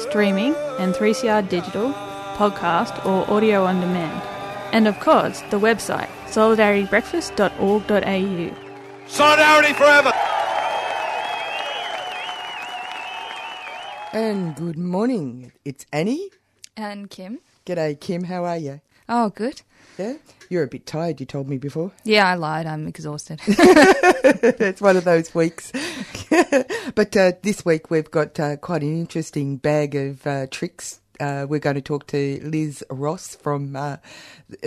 streaming and 3CR digital, podcast or audio on demand. And of course, the website solidaritybreakfast.org.au. Solidarity forever. And good morning. It's Annie. And Kim? G'day, Kim. How are you? Oh, good. Yeah? You're a bit tired, you told me before. Yeah, I lied. I'm exhausted. it's one of those weeks. but uh, this week we've got uh, quite an interesting bag of uh, tricks. Uh, we're going to talk to Liz Ross from uh,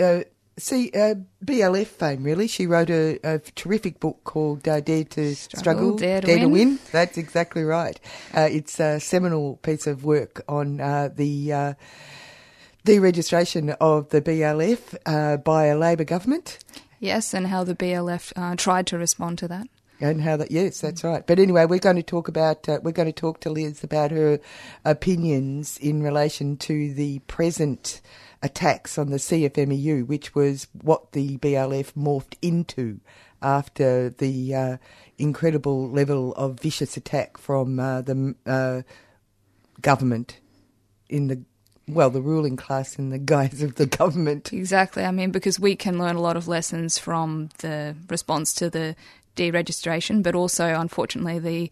uh, see BLF fame. Really, she wrote a, a terrific book called Dare to Struggle, Struggle Dare, to, win. win. That's exactly right. it's a seminal piece of work on the deregistration of the BLF uh, by a Labor government. Yes, and how the BLF uh, tried to respond to that. And how that, yes, that's right. But anyway, we're going to talk about, uh, we're going to talk to Liz about her opinions in relation to the present attacks on the CFMEU, which was what the BLF morphed into after the uh, incredible level of vicious attack from uh, the uh, government in the well, the ruling class in the guise of the government. Exactly. I mean, because we can learn a lot of lessons from the response to the deregistration, but also, unfortunately, the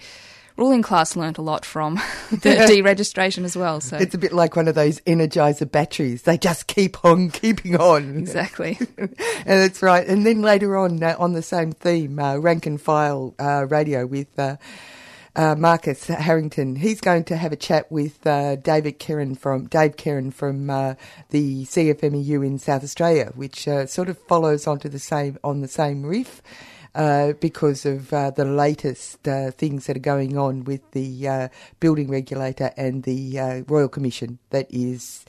ruling class learnt a lot from the deregistration as well. So it's a bit like one of those energizer batteries; they just keep on keeping on. Exactly, and that's right. And then later on, uh, on the same theme, uh, rank and file uh, radio with. Uh, Marcus Harrington. He's going to have a chat with uh, David Kerrin from Dave Kerrin from uh, the CFMEU in South Australia, which uh, sort of follows onto the same on the same riff. Uh, because of uh, the latest things that are going on with the building regulator and the Royal Commission that is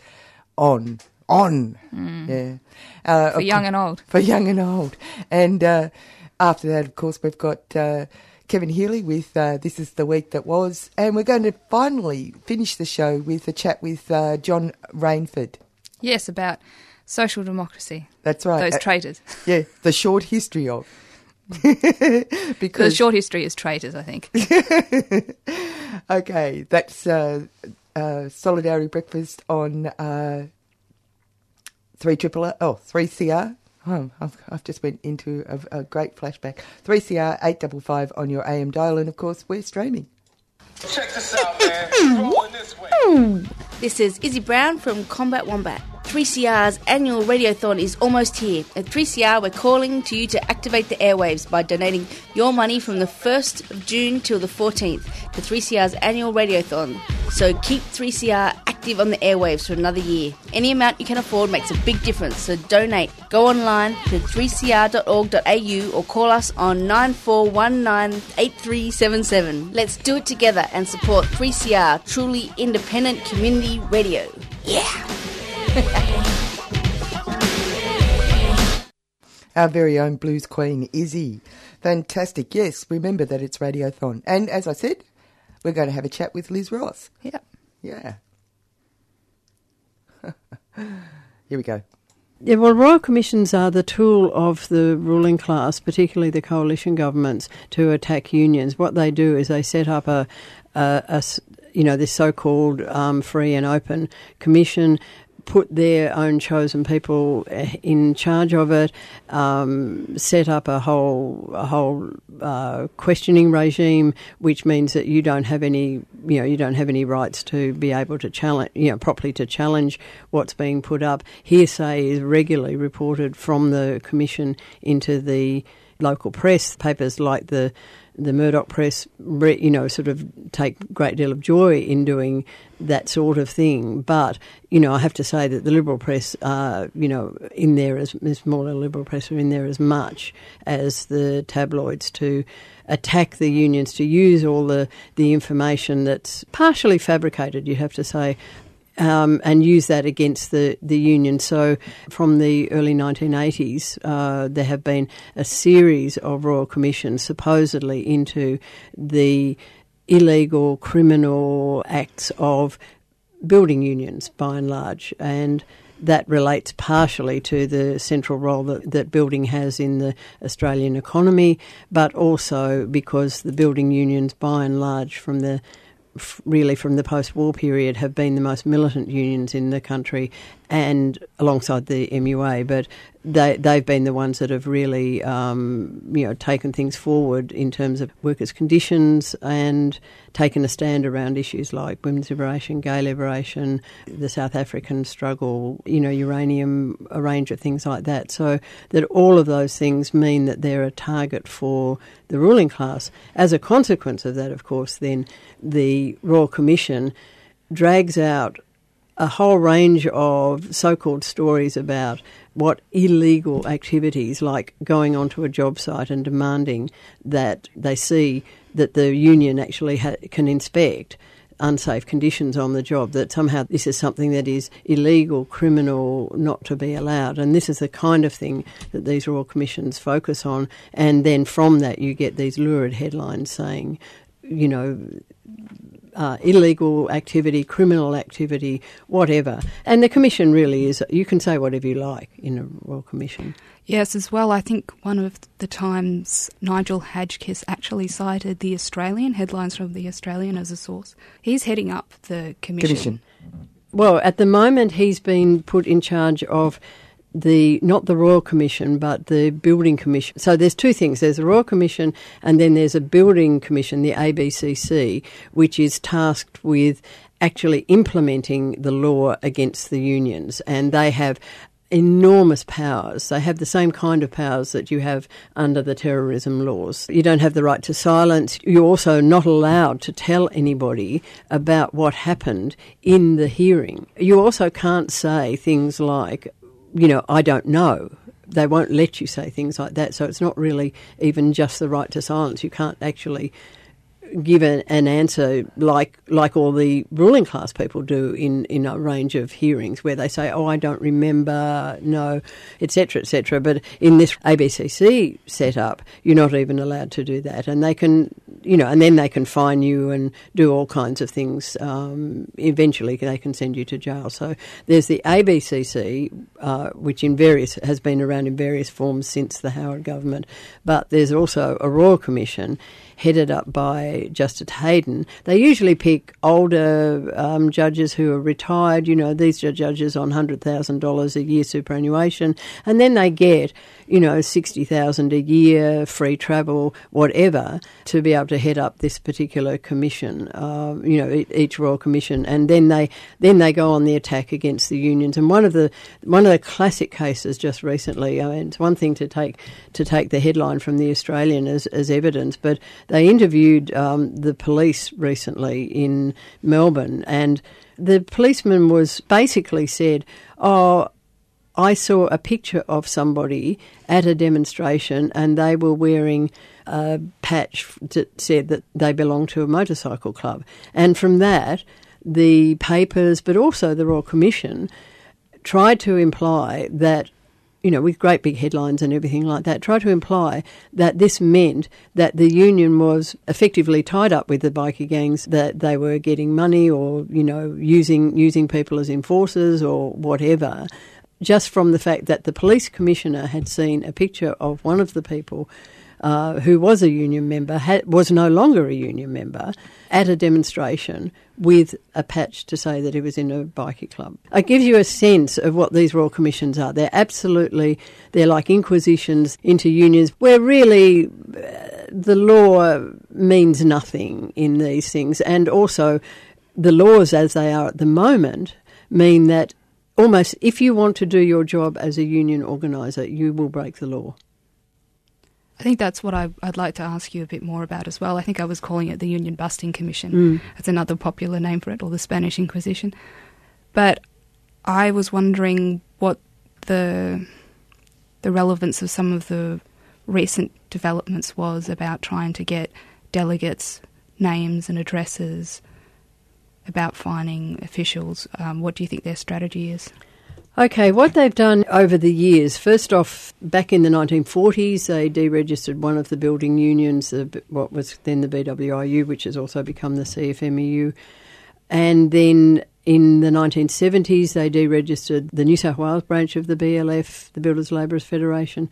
on on, mm. yeah, for young and old, for young and old, and after that, of course, we've got Kevin Healy with uh, This is the Week That Was. And we're going to finally finish the show with a chat with uh, John Rainford. Yes, about social democracy. That's right. Those uh, traitors. Yeah, the short history of. because the short history is traitors, I think. okay, that's uh, uh, Solidarity Breakfast on uh, 3 triple oh, 3CR Oh, I've, I've, just went into a, a great flashback. 3CR 855 on your AM dial, and of course, we're streaming. Check this out, man. Rolling this way. This is Izzy Brown from Combat Wombat. 3CR's annual radiothon is almost here. At 3CR, we're calling to you to activate the airwaves by donating your money from the 1st of June till the 14th to 3CR's annual radiothon. So keep 3CR active on the airwaves for another year. Any amount you can afford makes a big difference, so donate. Go online to 3cr.org.au or call us on 94198377. Let's do it together and support 3CR, truly independent community radio. Yeah! Our very own blues queen, Izzy. Fantastic. Yes, remember that it's Radiothon. And as I said, we're going to have a chat with Liz Ross. Yeah. Yeah. Here we go. Yeah, well, royal commissions are the tool of the ruling class, particularly the coalition governments, to attack unions. What they do is they set up a, a, a you know, this so-called um, free and open commission put their own chosen people eh, in charge of it, um, set up a whole a whole uh, questioning regime, which means that you don't have any you know you don't have any rights to be able to challenge you know properly to challenge what's being put up. Hearsay is regularly reported from the commission into the local press, papers like the the Murdoch press, you know, sort of take great deal of joy in doing that sort of thing. But you know, I have to say that the Liberal press are, you know, in there as, as smaller Liberal press are in there as much as the tabloids to attack the unions, to use all the the information that's partially fabricated. You have to say um, and use that against the, the union. So, from the early 1980s, uh, there have been a series of royal commissions supposedly into the illegal criminal acts of building unions by and large. And that relates partially to the central role that, that building has in the Australian economy, but also because the building unions, by and large, from the really from the post-war period have been the most militant unions in the country and alongside the MUA but they they've been the ones that have really um, you know taken things forward in terms of workers conditions and taken a stand around issues like women's liberation gay liberation the South African struggle you know uranium a range of things like that. So that all of those things mean that they're a target for the ruling class. As a consequence of that of course then the Royal Commission drags out a whole range of so called stories about what illegal activities, like going onto a job site and demanding that they see that the union actually ha- can inspect unsafe conditions on the job, that somehow this is something that is illegal, criminal, not to be allowed. And this is the kind of thing that these Royal Commissions focus on. And then from that, you get these lurid headlines saying, you know, uh, illegal activity, criminal activity, whatever. And the commission really is, you can say whatever you like in a Royal Commission. Yes, as well, I think one of the times Nigel Hadgkiss actually cited The Australian, headlines from The Australian as a source. He's heading up the commission. commission. Well, at the moment, he's been put in charge of the not the Royal Commission but the Building Commission. So there's two things. There's a Royal Commission and then there's a Building Commission, the ABCC, which is tasked with actually implementing the law against the unions and they have enormous powers. They have the same kind of powers that you have under the terrorism laws. You don't have the right to silence. You're also not allowed to tell anybody about what happened in the hearing. You also can't say things like, you know, I don't know. They won't let you say things like that. So it's not really even just the right to silence. You can't actually give an, an, answer like like all the ruling class people do in, in a range of hearings where they say, "Oh, I don't remember," no, etc., etc. But in this ABCC setup, you're not even allowed to do that, and they can, you know, and then they can fine you and do all kinds of things. Um, eventually, they can send you to jail. So there's the ABCC, uh, which in various has been around in various forms since the Howard government, but there's also a Royal Commission headed up by Justice Heydon, they usually pick older um, judges who are retired. You know, these are judges on $100,000 a year superannuation, and then they get you know, 60,000 a year, free travel, whatever, to be able to head up this particular commission, uh, you know, each Royal Commission. And then they, then they go on the attack against the unions. And one of the, one of the classic cases just recently, I mean, it's one thing to take, to take the headline from the Australian as, as evidence, but they interviewed um, the police recently in Melbourne and the policeman was basically said, Oh, I saw a picture of somebody at a demonstration and they were wearing a patch that said that they belonged to a motorcycle club. And from that, the papers, but also the Royal Commission, tried to imply that, you know, with great big headlines and everything like that, try to imply that this meant that the union was effectively tied up with the bikie gangs, that they were getting money or, you know, using using people as enforcers or whatever just from the fact that the police commissioner had seen a picture of one of the people uh, who was a union member, was no longer a union member, at a demonstration with a patch to say that he was in a bikie club. It gives you a sense of what these royal commissions are. They're absolutely, they're like inquisitions into unions where really uh, the law means nothing in these things. And also, the laws as they are at the moment mean that almost if you want to do your job as a union organiser, you will break the law. I think that's what I, would like to ask you a bit more about as well. I think I was calling it the Union Busting Commission. Mm. That's another popular name for it, or the Spanish Inquisition. But I was wondering what the the relevance of some of the recent developments was about trying to get delegates' names and addresses about fining officials. Um, what do you think their strategy is? Okay, what they've done over the years, first off, back in the 1940s, they deregistered one of the building unions, what was then the BWIU, which has also become the CFMEU. And then in the 1970s, they deregistered the New South Wales branch of the BLF, the Builders Labourers Federation.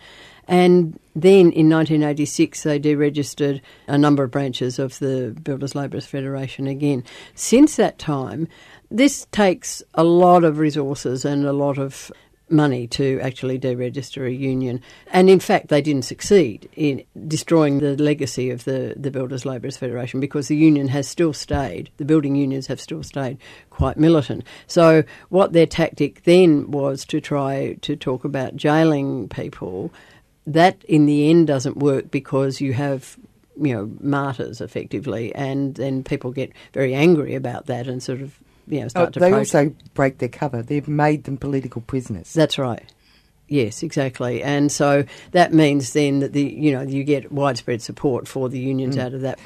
And then in 1986, they deregistered a number of branches of the Builders Labourers Federation again. Since that time, this takes a lot of resources and a lot of money to actually deregister a union. And in fact, they didn't succeed in destroying the legacy of the, the Builders Labourers Federation because the union has still stayed, the building unions have still stayed quite militant. So, what their tactic then was to try to talk about jailing people. That in the end doesn't work because you have you know martyrs effectively, and then people get very angry about that and sort of you know, start oh, to. They protest. also break their cover. They've made them political prisoners. That's right. Yes, exactly. And so that means then that the you know you get widespread support for the unions Mm. out of that.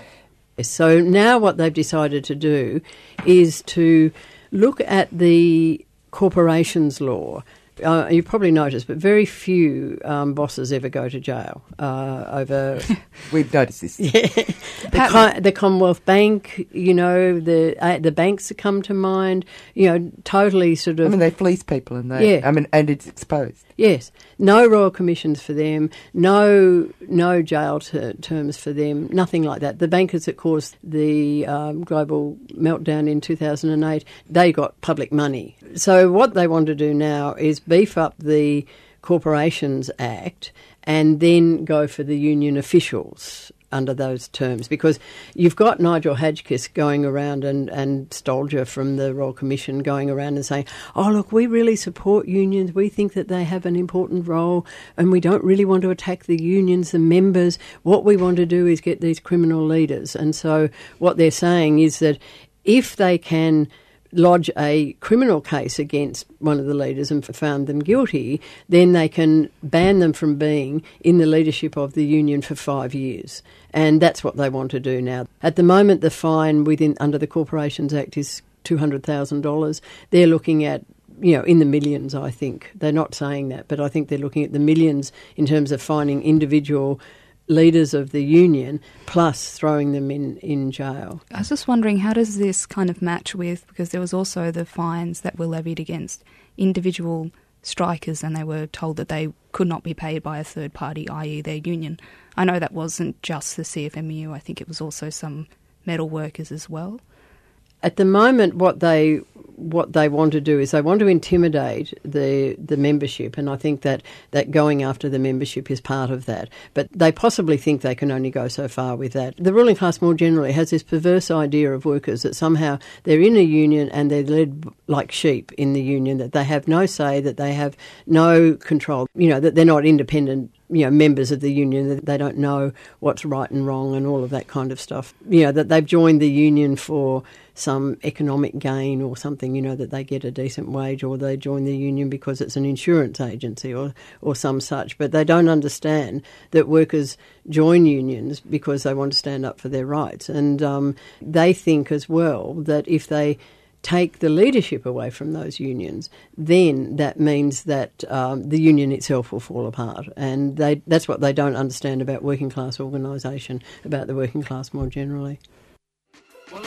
So now what they've decided to do is to look at the corporations law. Uh, you've probably noticed, but very few um, bosses ever go to jail uh, over. We've noticed this. Yeah, the, Com- the Commonwealth Bank, you know, the uh, the banks that come to mind, you know, totally sort of. I mean, they fleece people, and they. Yeah. I mean, and it's exposed. Yes, no royal commissions for them, no no jail ter- terms for them, nothing like that. The bankers that caused the um, global meltdown in 2008, they got public money. So what they want to do now is beef up the Corporations Act and then go for the union officials under those terms because you've got Nigel Hadgkiss going around and, and Stoljar from the Royal Commission going around and saying, oh, look, we really support unions. We think that they have an important role and we don't really want to attack the unions, the members. What we want to do is get these criminal leaders. And so what they're saying is that if they can lodge a criminal case against one of the leaders and found them guilty, then they can ban them from being in the leadership of the union for five years. And that's what they want to do now. At the moment, the fine within under the Corporations Act is two hundred thousand dollars. They're looking at you know, in the millions, I think. They're not saying that, but I think they're looking at the millions in terms of finding individual leaders of the union plus throwing them in, in jail. I was just wondering, how does this kind of match with, because there was also the fines that were levied against individual strikers and they were told that they could not be paid by a third party, i.e., their union. I know that wasn't just the CFMU, I think it was also some metal workers as well. At the moment, what they what they want to do is they want to intimidate the the membership, and I think that that going after the membership is part of that. But they possibly think they can only go so far with that. The ruling class more generally has this perverse idea of workers that somehow they're in a union and they're led like sheep in the union, that they have no say, that they have no control. You know that they're not independent you know, members of the union that they don't know what's right and wrong and all of that kind of stuff. You know, that they've joined the union for some economic gain or something, you know, that they get a decent wage or they join the union because it's an insurance agency or, or some such. But they don't understand that workers join unions because they want to stand up for their rights. And um, they think as well that if they take the leadership away from those unions, then that means that um, the union itself will fall apart. And they, that's what they don't understand about working class organisation, about the working class more generally. Well,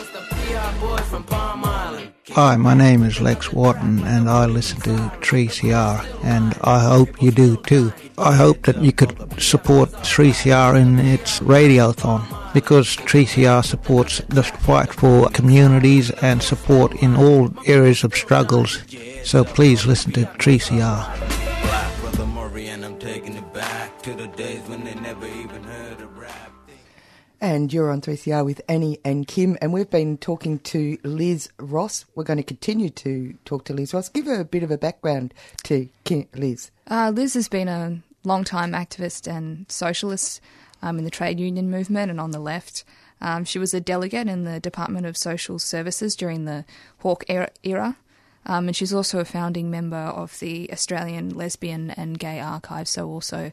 Hi, my name is Lex Wharton and I listen to 3CR and I hope you do too. I hope that you could support 3CR in its radiothon because 3CR supports the fight for communities and support in all areas of struggles. So please listen to 3CR. And you're on 3CR with Annie and Kim, and we've been talking to Liz Ross. We're going to continue to talk to Liz Ross. Give her a bit of a background to Kim, Liz. Uh, Liz has been a long-time activist and socialist um, in the trade union movement and on the left. Um, she was a delegate in the Department of Social Services during the Hawke era. era. Um, and she's also a founding member of the Australian Lesbian and Gay Archive, so also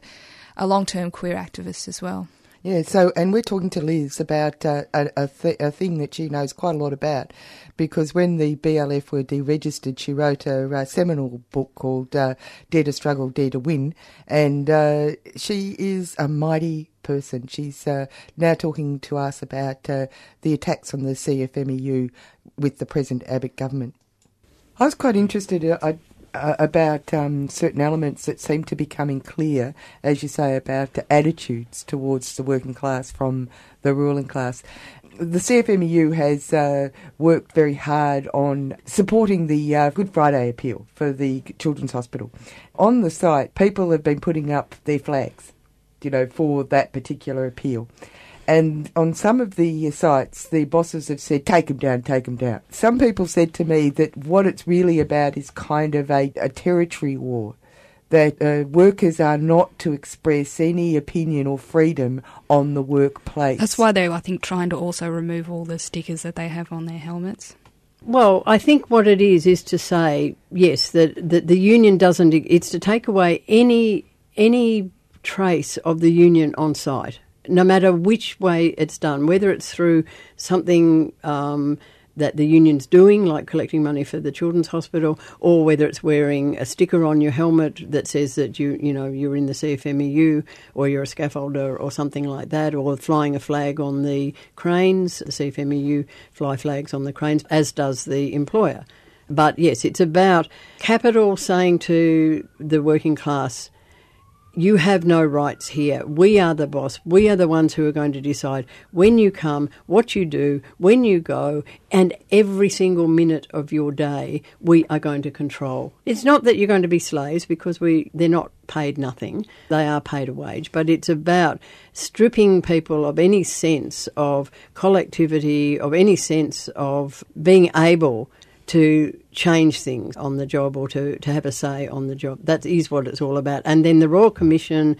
a long term queer activist as well. Yeah, so, and we're talking to Liz about uh, a, a, th- a, thing that she knows quite a lot about because when the BLF were deregistered, she wrote a, a seminal book called uh, Dare to Struggle, Dare to Win, and uh, she is a mighty person. She's uh, now talking to us about uh, the attacks on the CFMEU with the present Abbott government. I was quite interested. Uh, I uh, about um, certain elements that seem to be coming clear, as you say, about the attitudes towards the working class from the ruling class. The CFMEU has uh, worked very hard on supporting the uh, Good Friday appeal for the Children's Hospital. On the site, people have been putting up their flags, you know, for that particular appeal. And on some of the sites, the bosses have said, take them down, take them down. Some people said to me that what it's really about is kind of a, a territory war. That uh, workers are not to express any opinion or freedom on the workplace. That's why they're, I think, trying to also remove all the stickers that they have on their helmets. Well, I think what it is is to say yes that, that the union doesn't. It's to take away any any trace of the union on site no matter which way it's done, whether it's through something um, that the union's doing, like collecting money for the children's hospital, or whether it's wearing a sticker on your helmet that says that you, you know, you're in the CFMEU or you're a scaffolder or something like that, or flying a flag on the cranes. The CFMEU fly flags on the cranes, as does the employer. But yes, it's about capital saying to the working class, you have no rights here. We are the boss. We are the ones who are going to decide when you come, what you do, when you go, and every single minute of your day we are going to control. It's not that you're going to be slaves because we they're not paid nothing. They are paid a wage, but it's about stripping people of any sense of collectivity, of any sense of being able to change things on the job or to, to have a say on the job. That is what it's all about. And then the Royal Commission,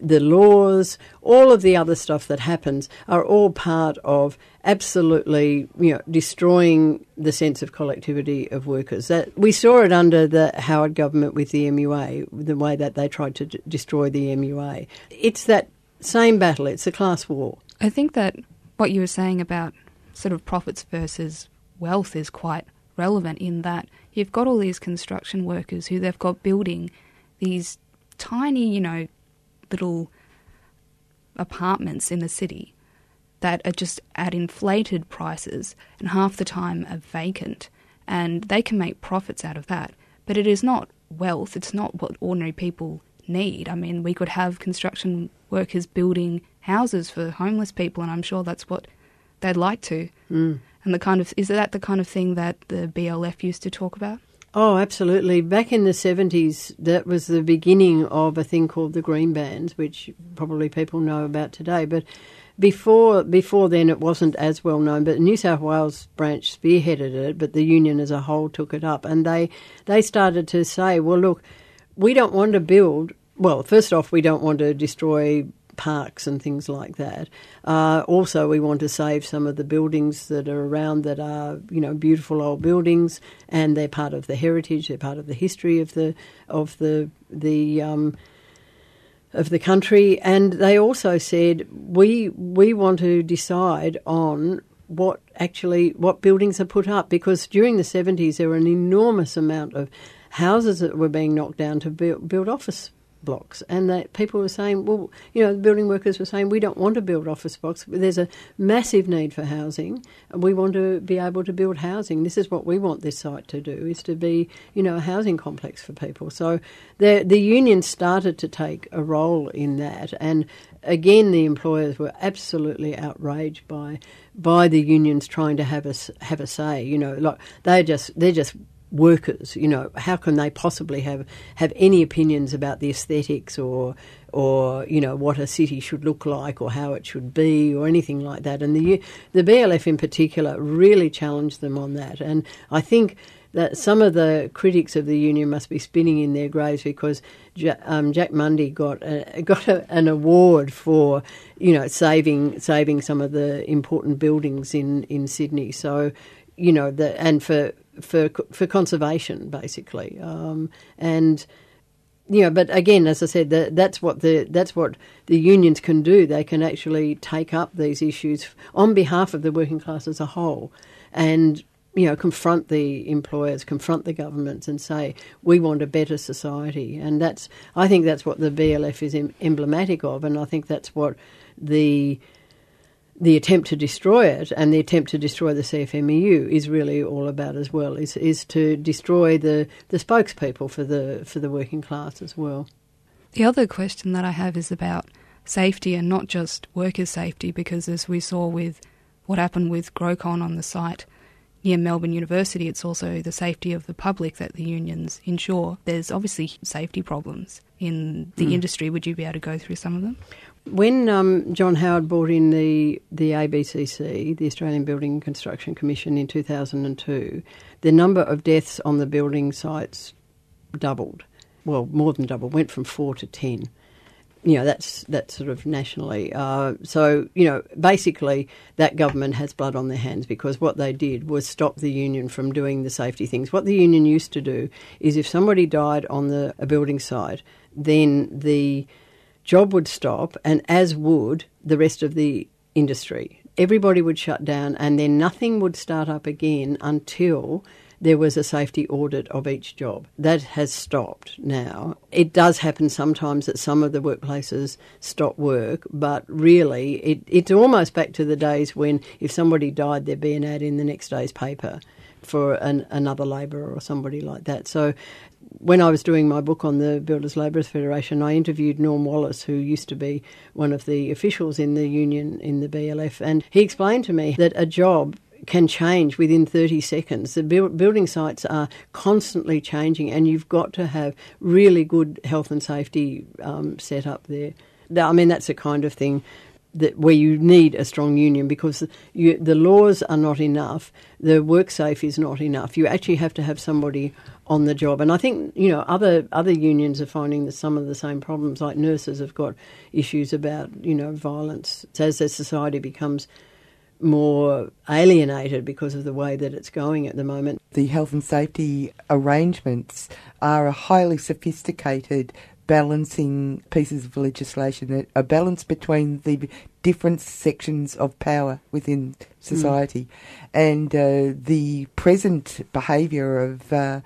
the laws, all of the other stuff that happens are all part of absolutely, you know, destroying the sense of collectivity of workers. That we saw it under the Howard government with the MUA, the way that they tried to d- destroy the MUA. It's that same battle. It's a class war. I think that what you were saying about sort of profits versus wealth is quite relevant in that you've got all these construction workers who they've got building these tiny, you know, little apartments in the city that are just at inflated prices and half the time are vacant and they can make profits out of that. But it is not wealth, it's not what ordinary people need. I mean, we could have construction workers building houses for homeless people, and I'm sure that's what they'd like to. Mm and the kind of is that the kind of thing that the BLF used to talk about? Oh, absolutely. Back in the 70s, that was the beginning of a thing called the Green Bands, which probably people know about today. But before before then, it wasn't as well known. But the New South Wales branch spearheaded it, but the union as a whole took it up, and they they started to say, well, look, we don't want to build. Well, first off, we don't want to destroy parks and things like that. Uh, also, we want to save some of the buildings that are around that are, you know, beautiful old buildings, and they're part of the heritage. They're part of the history of the of the the. Um, of the country, and they also said we we want to decide on what actually what buildings are put up because during the 70s there were an enormous amount of houses that were being knocked down to build, build office blocks, and that people were saying, well, you know, the building workers were saying, we don't want to build office blocks. There's a massive need for housing, we want to be able to build housing. This is what we want this site to do: is to be, you know, a housing complex for people. So the the union started to take a role in that, and again, the employers were absolutely outraged by by the unions trying to have a have a say. You know, like they just they're just workers. You know, how can they possibly have have any opinions about the aesthetics or or you know what a city should look like or how it should be or anything like that? And the the BLF in particular really challenged them on that. And I think that some of the critics of the union must be spinning in their graves because um, Jack Mundey got a, got a, an award for you know saving saving some of the important buildings in, in Sydney. So you know the and for for for conservation basically um, and you know, but again, as I said, the, that's what the that's what the unions can do. They can actually take up these issues on behalf of the working class as a whole, and you know, confront the employers, confront the governments, and say we want a better society. And that's I think that's what the BLF is em- emblematic of, and I think that's what the the attempt to destroy it and the attempt to destroy the CFMEU is really all about as well. Is is to destroy the, the spokespeople for the for the working class as well. The other question that I have is about safety and not just workers' safety, because as we saw with what happened with Grocon on the site near Melbourne University, it's also the safety of the public that the unions ensure. There's obviously safety problems in the mm. industry. Would you be able to go through some of them? When um, John Howard brought in the, the ABCC, the Australian Building and Construction Commission, in 2002, the number of deaths on the building sites doubled. Well, more than doubled, went from four to ten. You know, that's that's sort of nationally. Uh, so, you know, basically that government has blood on their hands because what they did was stop the union from doing the safety things. What the union used to do is if somebody died on the a building site, then the job would stop, and as would the rest of the industry. Everybody would shut down, and then nothing would start up again until there was a safety audit of each job. That has stopped now. It does happen sometimes that some of the workplaces stop work, but really it, it's almost back to the days when if somebody died, there'd be an ad in the next day's paper for an, another labourer or somebody like that. So when I was doing my book on the Builders Labourers Federation, I interviewed Norm Wallace, who used to be one of the officials in the union in the BLF, and he explained to me that a job can change within 30 seconds. The building sites are constantly changing, and you've got to have really good health and safety um, set up there. I mean, that's the kind of thing that where you need a strong union because you, the laws are not enough, the WorkSafe is not enough. You actually have to have somebody on the job. And I think you know other other unions are finding that some of the same problems, like nurses, have got issues about you know violence as their society becomes more alienated because of the way that it's going at the moment. The health and safety arrangements are a highly sophisticated balancing pieces of legislation, a balance between the different sections of power within society. Mm. And uh, the present behaviour of uh,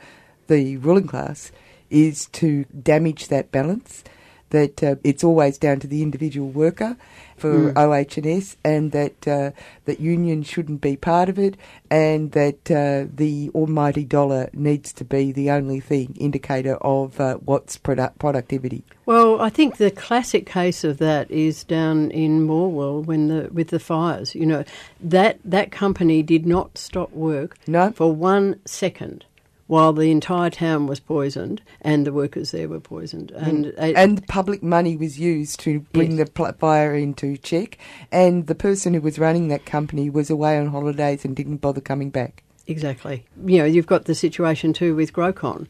the ruling class is to damage that balance. That uh, it's always down to the individual worker for mm. OH&S, and that uh, that union shouldn't be part of it, and that uh, the almighty dollar needs to be the only thing indicator of uh, what's product productivity. Well, I think the classic case of that is down in Morwell when the with the fires. You know, that that company did not stop work no. for one second while the entire town was poisoned and the workers there were poisoned. Mm. And, mm. and public money was used to bring yes. the fire into check, and the person who was running that company was away on holidays and didn't bother coming back. Exactly. You know, you've got the situation too with Grocon.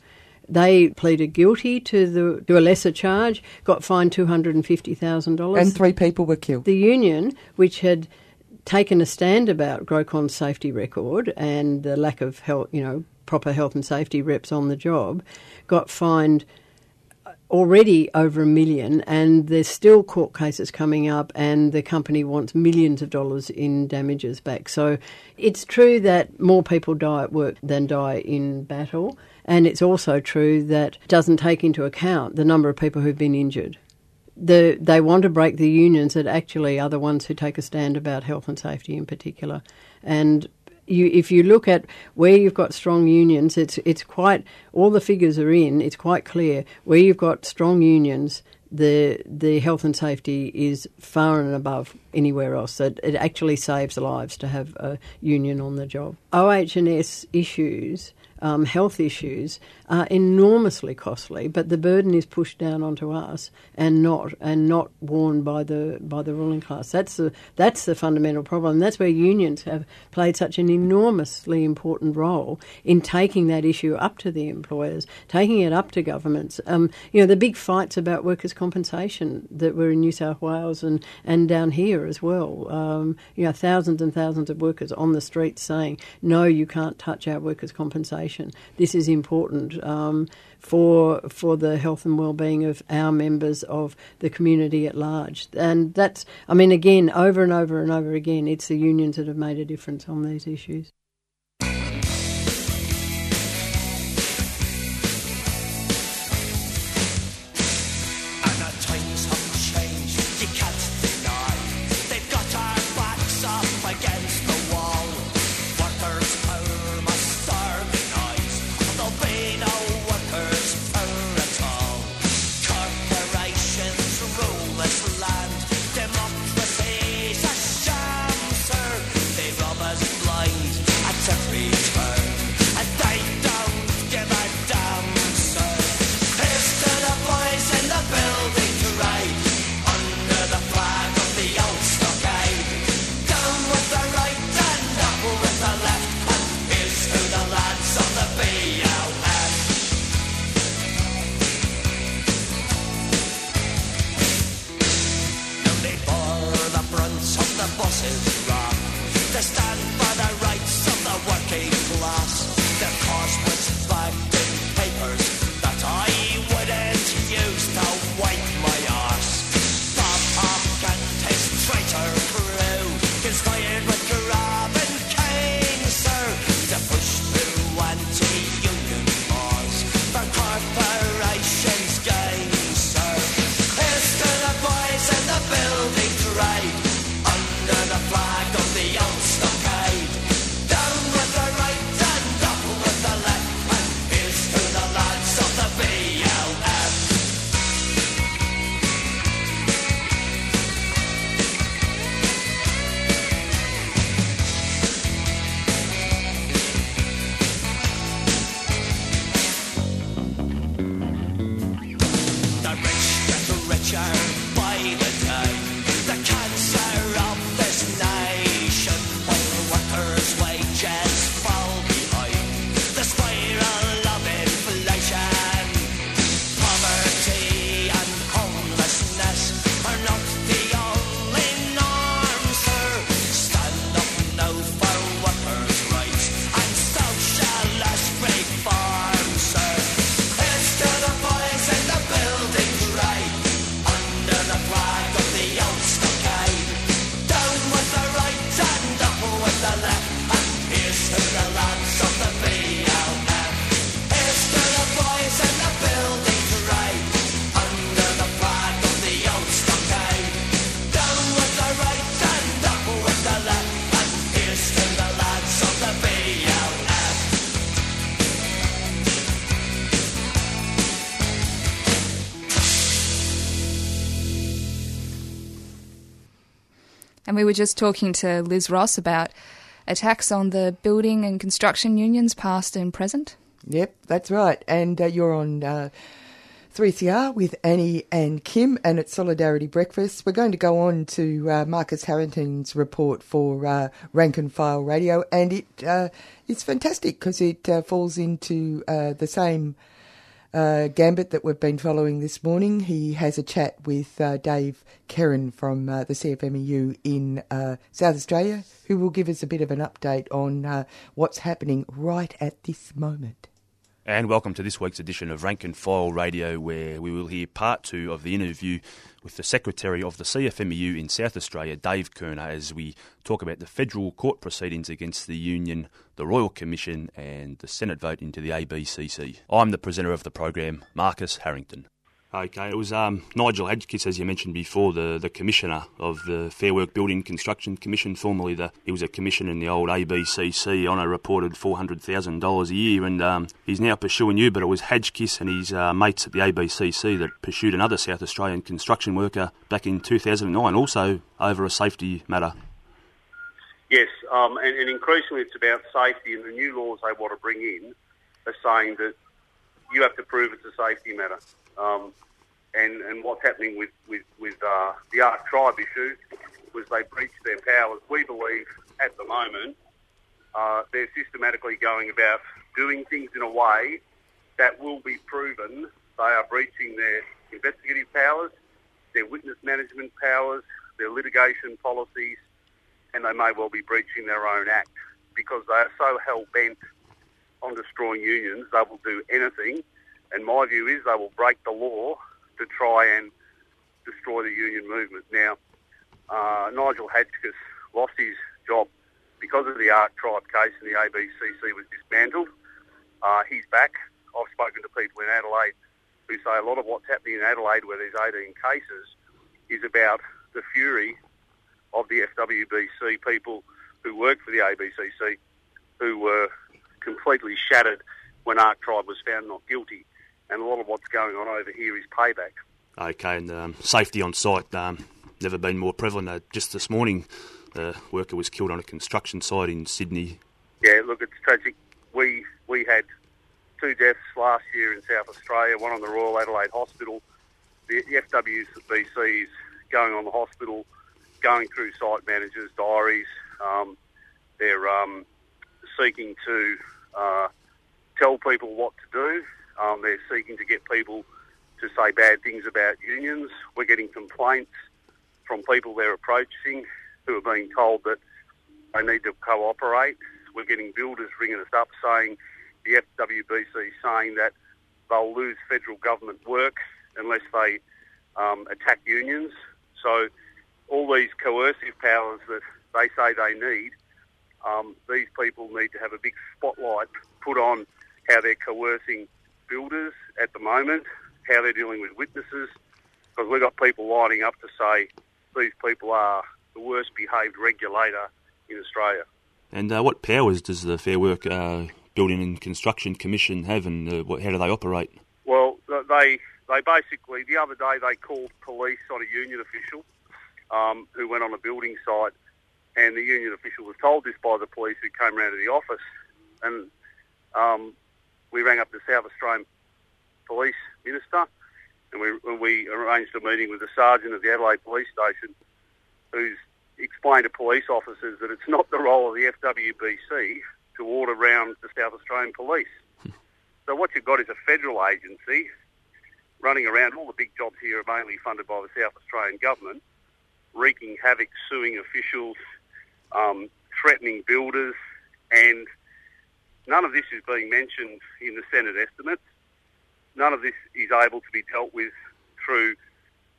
They pleaded guilty to the to a lesser charge, got fined two hundred and fifty thousand dollars, and three people were killed. The union, which had taken a stand about Grocon's safety record and the lack of health, you know, proper health and safety reps on the job, got fined already over a million, and there's still court cases coming up, and the company wants millions of dollars in damages back. So it's true that more people die at work than die in battle, And it's also true that it doesn't take into account the number of people who've been injured. The, they want to break the unions that actually are the ones who take a stand about health and safety in particular. And you, if you look at where you've got strong unions, it's it's quite all the figures are in. It's quite clear where you've got strong unions. The the health and safety is far and above anywhere else. It, it actually saves lives to have a union on the job. OH&S issues um, health issues are enormously costly, but the burden is pushed down onto us and not and not borne by the by the ruling class. That's the that's the fundamental problem. That's where unions have played such an enormously important role in taking that issue up to the employers, taking it up to governments. Um, you know, the big fights about workers' compensation that were in New South Wales and, and down here as well. Um, you know, thousands and thousands of workers on the streets saying, "No, you can't touch our workers' compensation." This is important um, for for the health and well-being of our members of the community at large. And that's, I mean, again, over and over and over again, it's the unions that have made a difference on these issues. We were just talking to Liz Ross about attacks on the building and construction unions, past and present. Yep, that's right. And uh, you're on uh, 3CR with Annie and Kim, and it's Solidarity Breakfast. We're going to go on to uh, Marcus Harrington's report for uh, Rank and File Radio, and it uh, it's fantastic because it uh, falls into the same uh, gambit that we've been following this morning. He has a chat with uh, Dave Kerrin from uh, the CFMEU in uh, South Australia, who will give us a bit of an update on uh, what's happening right at this moment. And welcome to this week's edition of Rank and File Radio, where we will hear part two of the interview with the Secretary of the CFMEU in South Australia, Dave Kerner, as we talk about the federal court proceedings against the Union, the Royal Commission, and the Senate vote into the ABCC. I'm the presenter of the program, Marcus Harrington. Okay, it was um, Nigel Hadgkiss, as you mentioned before, the, the commissioner of the Fair Work Building Construction Commission. Formerly, the, he was a commissioner in the old ABCC on a reported $400,000 a year, and um, he's now pursuing you. But it was Hadgkiss and his uh, mates at the ABCC that pursued another South Australian construction worker back in 2009, also over a safety matter. Yes, um, and, and increasingly it's about safety, and the new laws they want to bring in are saying that you have to prove it's a safety matter. Um, and, and what's happening with, with, with uh, the Ark Tribe issue was they breached their powers. We believe at the moment uh, they're systematically going about doing things in a way that will be proven they are breaching their investigative powers, their witness management powers, their litigation policies, and they may well be breaching their own act because they are so hell bent on destroying unions, they will do anything. And my view is they will break the law to try and destroy the union movement. Now, uh, Nigel Hadgkiss lost his job because of the Ark Tribe case and the ABCC was dismantled. Uh, he's back. I've spoken to people in Adelaide who say a lot of what's happening in Adelaide, where there's 18 cases, is about the fury of the FWBC people who work for the ABCC who were completely shattered when Ark Tribe was found not guilty and a lot of what's going on over here is payback. Okay, and um, safety on site um, never been more prevalent. Uh, just this morning, the worker was killed on a construction site in Sydney. Yeah, look, it's tragic. We we had two deaths last year in South Australia. One on the Royal Adelaide Hospital. The, the FWBC is going on the hospital, going through site managers' diaries. Um, they're um, seeking to uh, tell people what to do. Um, they're seeking to get people to say bad things about unions. We're getting complaints from people they're approaching who are being told that they need to cooperate. We're getting builders ringing us up saying the FWBC saying that they'll lose federal government work unless they um, attack unions. So all these coercive powers that they say they need, um, these people need to have a big spotlight put on how they're coercing builders at the moment, how they're dealing with witnesses, because we've got people lining up to say these people are the worst behaved regulator in Australia. And uh, what powers does the Fair Work uh, Building and Construction Commission have, and uh, how do they operate? Well, they they basically the other day they called police on a union official um, who went on a building site, and the union official was told this by the police who came round to the office, and um, we rang up the South Australian Police Minister and we, and we arranged a meeting with the sergeant of the Adelaide Police Station who's explained to police officers that it's not the role of the FWBC to order around the South Australian Police. so what you've got is a federal agency running around. All the big jobs here are mainly funded by the South Australian government, wreaking havoc, suing officials, um, threatening builders, and None of this is being mentioned in the Senate estimates. None of this is able to be dealt with through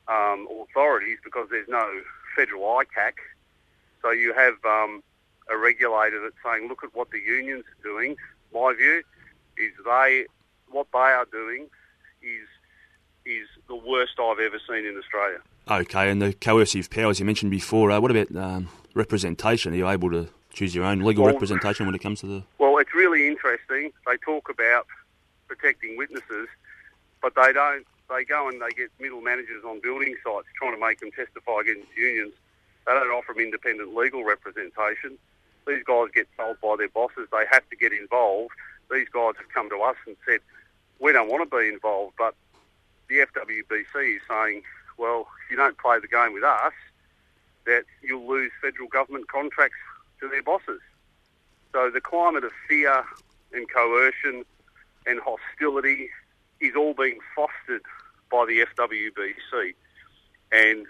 um, authorities because there's no federal ICAC. So you have um, a regulator that's saying, look at what the unions are doing. My view is they, what they are doing is is the worst I've ever seen in Australia. Okay, and the coercive powers you mentioned before, uh, what about um, representation? Are you able to choose your own legal well, representation when it comes to the. Well, it's really interesting. They talk about protecting witnesses, but they don't. They go and they get middle managers on building sites trying to make them testify against unions. They don't offer them independent legal representation. These guys get told by their bosses they have to get involved. These guys have come to us and said, we don't want to be involved, but the FWBC is saying, well, if you don't play the game with us, that you'll lose federal government contracts to their bosses. So the climate of fear and coercion and hostility is all being fostered by the FWBC, and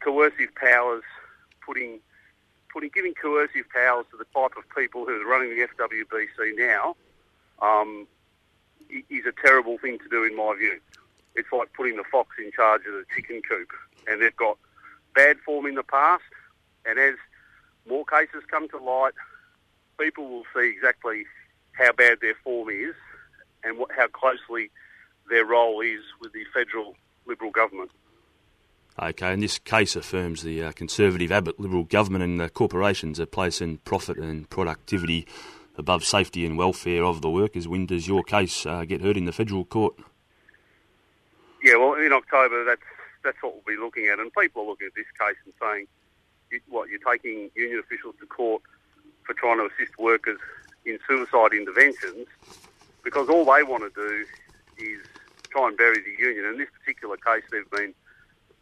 coercive powers putting putting giving coercive powers to the type of people who are running the FWBC now. Um, is a terrible thing to do in my view. It's like putting the fox in charge of the chicken coop, and they've got bad form in the past, and as more cases come to light, people will see exactly how bad their form is and what, how closely their role is with the federal Liberal government. Okay, and this case affirms the uh, Conservative Abbott Liberal government and the corporations are placing profit and productivity above safety and welfare of the workers. When does your case uh, get heard in the federal court? Yeah, well, in October, that's that's what we'll be looking at, and people are looking at this case and saying, "What you're taking union officials to court for trying to assist workers in suicide interventions because all they want to do is try and bury the union. In this particular case, they've been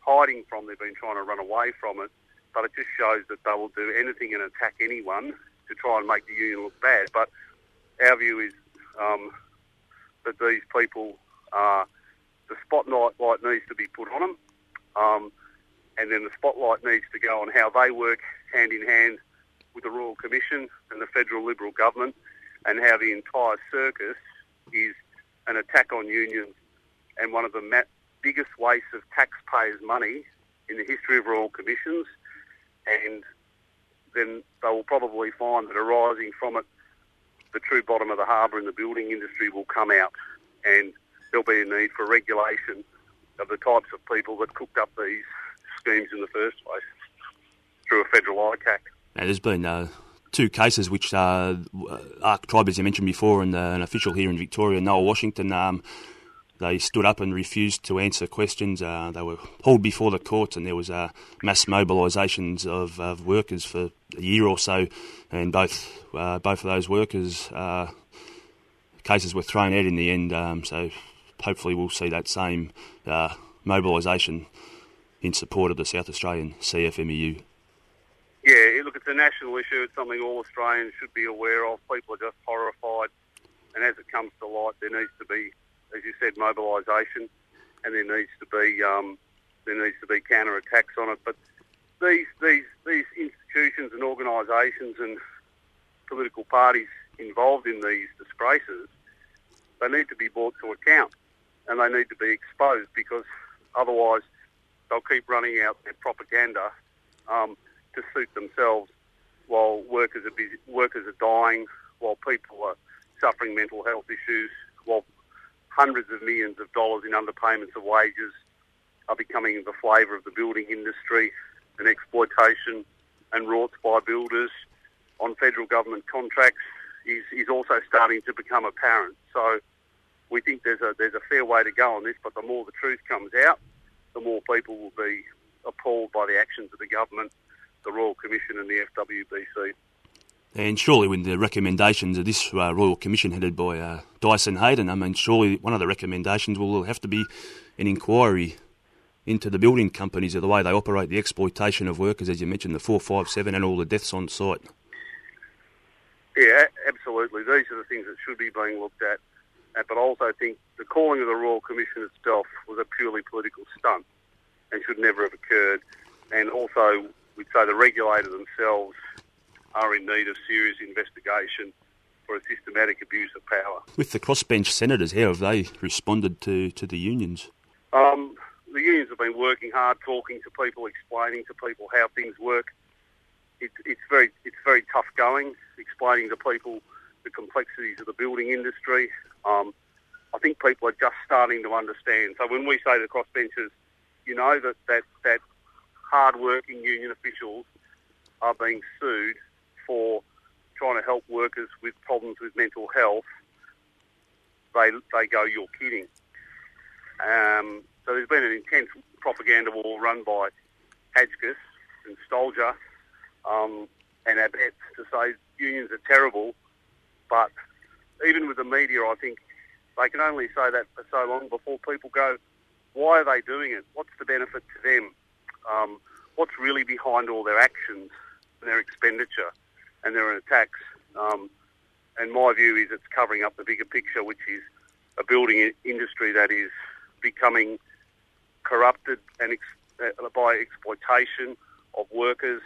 hiding from, they've been trying to run away from it, but it just shows that they will do anything and attack anyone to try and make the union look bad. But our view is um, that these people are, the spotlight needs to be put on them, um, and then the spotlight needs to go on how they work hand in hand with the Royal Commission and the federal Liberal government, and how the entire circus is an attack on unions and one of the ma- biggest wastes of taxpayers' money in the history of Royal Commissions. And then they will probably find that arising from it, the true bottom of the harbour in the building industry will come out, and there'll be a need for regulation of the types of people that cooked up these schemes in the first place through a federal ICAC. Now, there's been uh, two cases which uh, Ark Tribe, as you mentioned before, and uh, an official here in Victoria, Noel Washington. Um, they stood up and refused to answer questions. Uh, they were hauled before the courts, and there was uh, mass mobilisations of, of, workers for a year or so. And both uh, both of those workers uh, cases were thrown out in the end. Um, so hopefully, we'll see that same uh, mobilisation in support of the South Australian CFMEU. Yeah, look, it's a national issue. It's something all Australians should be aware of. People are just horrified, and as it comes to light, there needs to be as you said, mobilisation, and there needs to be um, there needs to be counter attacks on it. But these these these institutions and organisations and political parties involved in these disgraces, they need to be brought to account, and they need to be exposed because otherwise they'll keep running out their propaganda um, to suit themselves, while workers are busy, workers are dying, while people are suffering mental health issues, while hundreds of millions of dollars in underpayments of wages are becoming the flavour of the building industry and exploitation and rorts by builders on federal government contracts is, is also starting to become apparent. So we think there's a there's a fair way to go on this, but the more the truth comes out, the more people will be appalled by the actions of the government, the Royal Commission, and the FWBC. And surely, with the recommendations of this uh, Royal Commission headed by uh, Dyson Heydon, I mean, surely one of the recommendations will have to be an inquiry into the building companies of the way they operate, the exploitation of workers, as you mentioned, the 457 and all the deaths on site. Yeah, absolutely. These are the things that should be being looked at. But I also think the calling of the Royal Commission itself was a purely political stunt and should never have occurred. And also, we'd say the regulator themselves are in need of serious investigation for a systematic abuse of power. With the crossbench senators, how have they responded to, to the unions? Um, the unions have been working hard, talking to people, explaining to people how things work. It, it's very it's very tough going, explaining to people the complexities of the building industry. Um, I think people are just starting to understand. So when we say the crossbenchers, you know that that that hard-working union officials are being sued for trying to help workers with problems with mental health, they they go, "You're kidding." Um, so there's been an intense propaganda war run by Hadgkiss and Stoljar um, and Abbott to say unions are terrible, but even with the media, I think they can only say that for so long before people go, why are they doing it? What's the benefit to them? Um, what's really behind all their actions and their expenditure? and they're attacks. Um, and my view is it's covering up the bigger picture, which is a building industry that is becoming corrupted and ex- uh, by exploitation of workers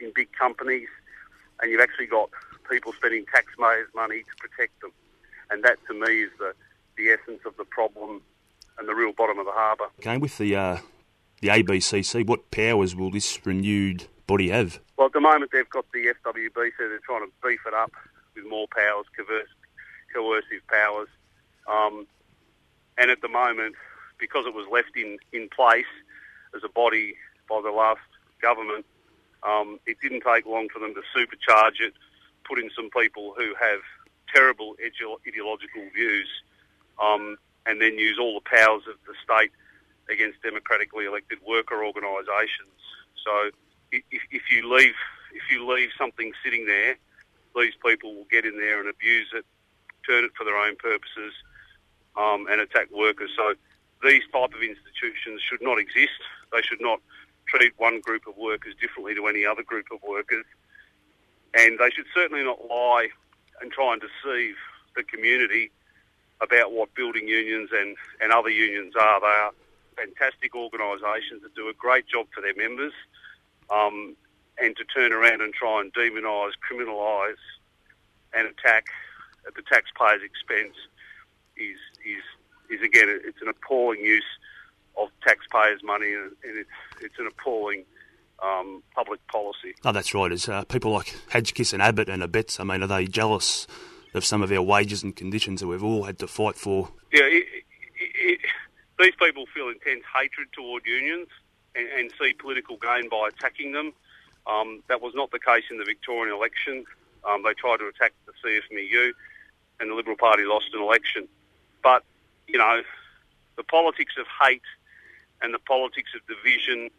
in big companies, and you've actually got people spending taxpayers' money to protect them. and that to me is the, the essence of the problem and the real bottom of the harbour. Okay, with the uh, the ABCC, what powers will this renewed body have? Well, at the moment they've got the FWB, so they're trying to beef it up with more powers, coercive, coercive powers. Um, and at the moment, because it was left in, in place as a body by the last government, um, it didn't take long for them to supercharge it, put in some people who have terrible ideological views, um, and then use all the powers of the state against democratically elected worker organisations. So if, if you leave if you leave something sitting there, these people will get in there and abuse it, turn it for their own purposes, um, and attack workers. So these type of institutions should not exist. They should not treat one group of workers differently to any other group of workers, and they should certainly not lie and try and deceive the community about what building unions and, and other unions are. They are fantastic organisations that do a great job for their members, um, and to turn around and try and demonise, criminalise, and attack at the taxpayer's expense is is is again it's an appalling use of taxpayers' money, and it's it's an appalling um, public policy. Oh, that's right. Is uh, people like Hadgkiss and Abbott and Abetz, I mean, are they jealous of some of our wages and conditions that we've all had to fight for? Yeah, it, it, it, these people feel intense hatred toward unions and, and see political gain by attacking them. Um, that was not the case in the Victorian election. Um, they tried to attack the CFMEU, and the Liberal Party lost an election. But you know, the politics of hate and the politics of division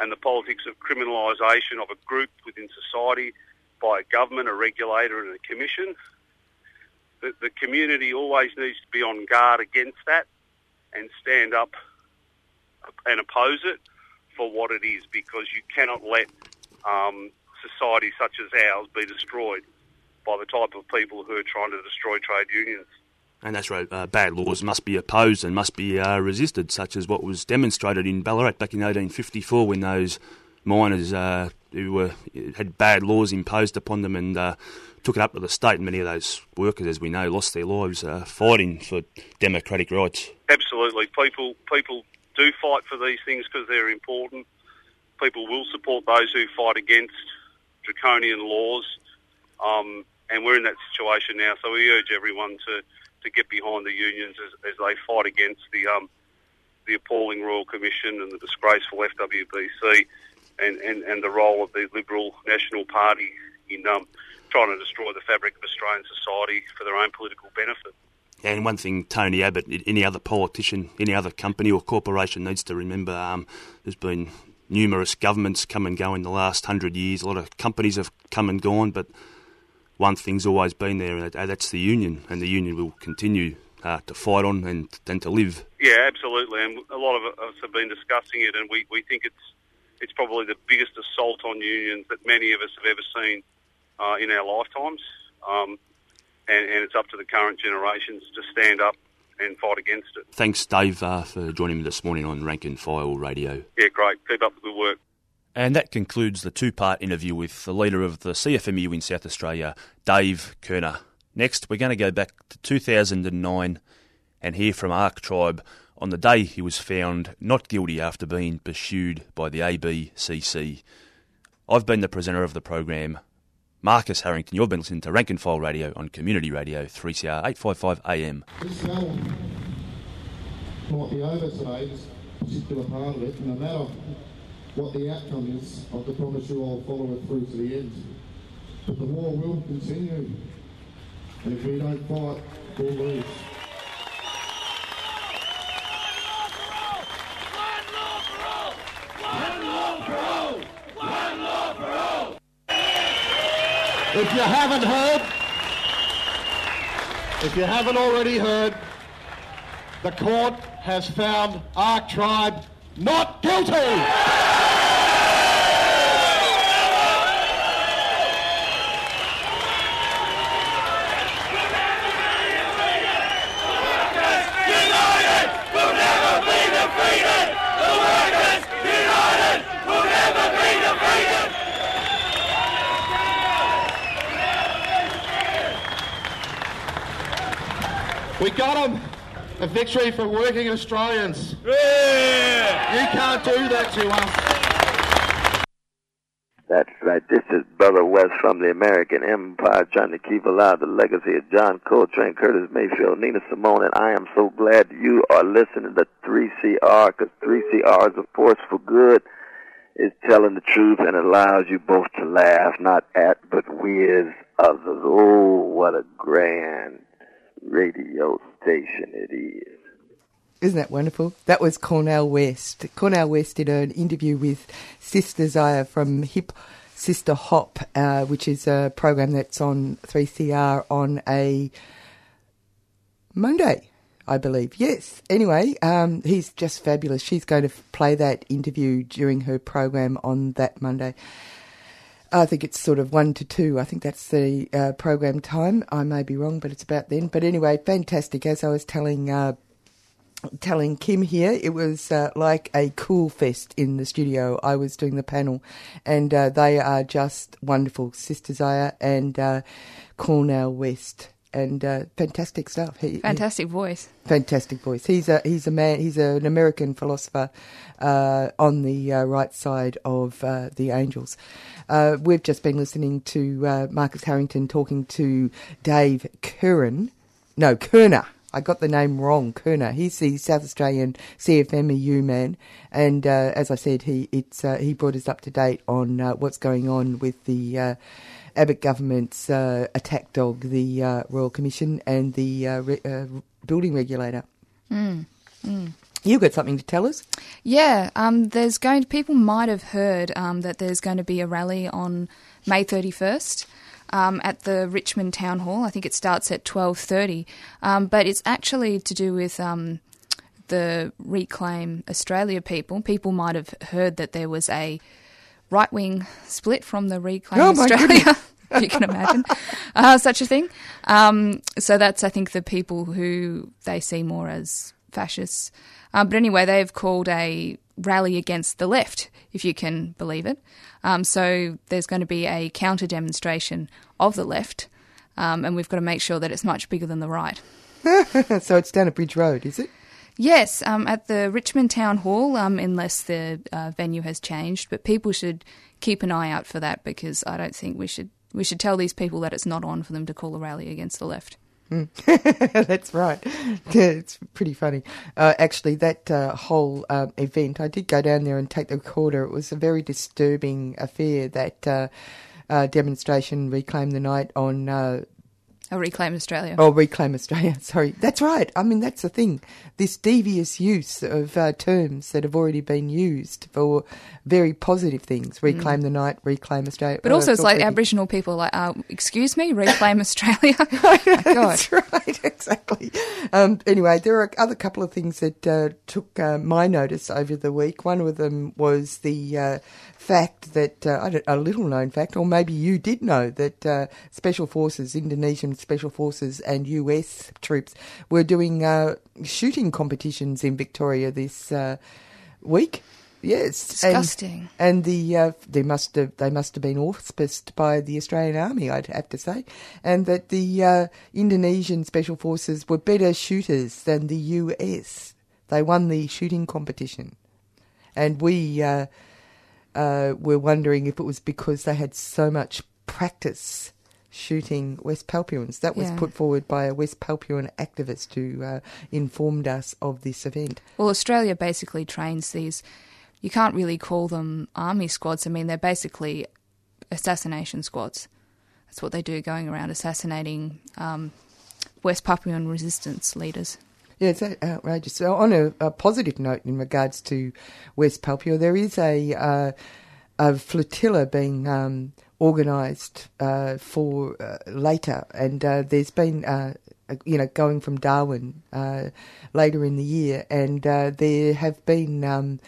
and the politics of criminalisation of a group within society by a government, a regulator, and a commission. The, the community always needs to be on guard against that and stand up and oppose it for what it is because you cannot let um, society such as ours be destroyed by the type of people who are trying to destroy trade unions. And that's right, uh, bad laws must be opposed and must be uh, resisted, such as what was demonstrated in Ballarat back in 1854 when those miners uh, who were, had bad laws imposed upon them and uh, took it up to the state. And many of those workers, as we know, lost their lives uh, fighting for democratic rights. Absolutely. People, people do fight for these things because they're important. People will support those who fight against draconian laws. Um, and we're in that situation now, so we urge everyone to to get behind the unions as, as they fight against the um, the appalling Royal Commission and the disgraceful FWBC and, and, and the role of the Liberal National Party in um, trying to destroy the fabric of Australian society for their own political benefit. And one thing Tony Abbott, any other politician, any other company or corporation needs to remember, um, there's been numerous governments come and go in the last hundred years. A lot of companies have come and gone, but one thing's always been there, and that's the union, and the union will continue uh, to fight on and, and to live. Yeah, absolutely, and a lot of us have been discussing it, and we, we think it's it's probably the biggest assault on unions that many of us have ever seen uh, in our lifetimes, um, and, and, it's up to the current generations to stand up and fight against it. Thanks, Dave, uh, for joining me this morning on Rank and File Radio. Yeah, great. Keep up the good work. And that concludes the two part interview with the leader of the CFMU in South Australia, Dave Kerner. Next, we're going to go back to 2009 and hear from Ark Tribe on the day he was found not guilty after being pursued by the ABCC. I've been the presenter of the program, Marcus Harrington. You've been listening to Rank and File Radio on Community Radio 3CR 855 AM. This might be over today, particular part of it, no matter what the outcome is, I can promise you I'll follow it through to the end. But the war will continue. And if we don't fight, we'll lose. If you haven't heard, if you haven't already heard, the court has found Ark Tribe not guilty. A victory for working Australians. You can't do that to us. That's right. This is Brother West from the American Empire trying to keep alive the legacy of John Coltrane, Curtis Mayfield, Nina Simone, and I am so glad you are listening to 3CR because 3CR is a force for good. It's telling the truth and allows you both to laugh, not at, but with others. Oh, what a grand radio station it is. Isn't that wonderful? That was Cornel West. Cornel West did an interview with Sister Zaya from Hip Sister Hop, uh, which is a program that's on 3CR on a Monday, I believe. Yes. Anyway, um, he's just fabulous. She's going to play that interview during her program on that Monday. I think it's sort of one to two. I think that's the uh, program time. I may be wrong, but it's about then. But anyway, fantastic. As I was telling uh, telling Kim here, it was uh, like a cool fest in the studio. I was doing the panel, and uh, they are just wonderful. Sister Zaya and uh, Cornel West, and uh, fantastic stuff. He, Fantastic voice. Fantastic voice. He's a he's a man. He's an American philosopher uh, on the uh, right side of uh, the angels. Uh, we've just been listening to uh, Marcus Harrington talking to Dave Curran. No, Kerner. I got the name wrong. Kerner. He's the South Australian CFMEU man, and uh, as I said, he it's uh, he brought us up to date on uh, what's going on with the uh, Abbott government's uh, attack dog, the uh, Royal Commission, and the uh, re- uh, building regulator. Mm. Mm. You've got something to tell us. Yeah, um, there's going. People might have heard um, that there's going to be a rally on May 31st. Um, at the Richmond Town Hall, I think it starts at twelve thirty, um, but it's actually to do with um, the Reclaim Australia people. People might have heard that there was a right wing split from the Reclaim Oh, Australia. you can imagine uh, such a thing. Um, so that's, I think, the people who they see more as fascists. Um, but anyway, they've called a rally against the left, if you can believe it. Um, so there's going to be a counter demonstration of the left, um, and we've got to make sure that it's much bigger than the right. so it's down at Bridge Road, is it? Yes, um, at the Richmond Town Hall, um, unless the uh, venue has changed. But people should keep an eye out for that because I don't think we should we should tell these people that it's not on for them to call a rally against the left. Mm. That's right. It's pretty funny. Uh, actually, that uh, whole um, event, I did go down there and take the recorder. It was a very disturbing affair. That uh, uh, demonstration, reclaim the night on. Uh, Oh, Reclaim Australia. Oh, Reclaim Australia. Sorry. That's right. I mean, that's the thing. This devious use of uh, terms that have already been used for very positive things. Reclaim the night, Reclaim Australia. Mm. But Oh, also, it's like Aboriginal people are like, uh, excuse me, Reclaim Australia. My God. That's right, exactly. Um, anyway, there are other couple of things that uh, took uh, my notice over the week. One of them was the uh, fact that, uh, I don't, a little known fact, or maybe you did know, that uh, Special Forces, Indonesian Special Forces, and US troops were doing uh, shooting competitions in Victoria this uh, week. Yes, and- Disgusting. And, the uh, they must have they must have been auspiced by the Australian Army, I'd have to say, and that the uh, Indonesian Special Forces were better shooters than the US. They won the shooting competition, and we uh, uh, were wondering if it was because they had so much practice shooting West Papuans. That was Yeah. put forward by a West Papuan activist who uh, informed us of this event. Well, Australia basically trains these. You can't really call them army squads. I mean, they're basically assassination squads. That's what they do, going around assassinating um, West Papuan resistance leaders. Yeah, it's outrageous. So on a, a positive note in regards to West Papua, there is a uh, a flotilla being um, organised uh, for uh, later, and uh, there's been. Uh, you know, going from Darwin uh, later in the year, and uh, there have been um,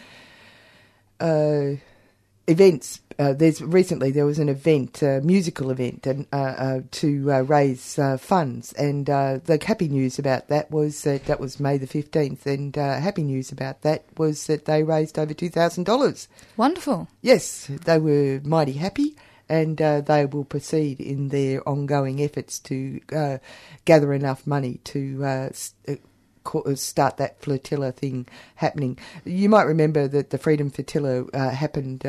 uh, events. Uh, there's recently there was an event, a musical event, and uh, uh, to uh, raise uh, funds. And uh, the happy news about that was that that was May the fifteenth. And uh, happy news about that was that they raised over two thousand dollars. Wonderful. Yes, they were mighty happy. And uh, they will proceed in their ongoing efforts to uh, gather enough money to uh, start that flotilla thing happening. You might remember that the Freedom Flotilla happened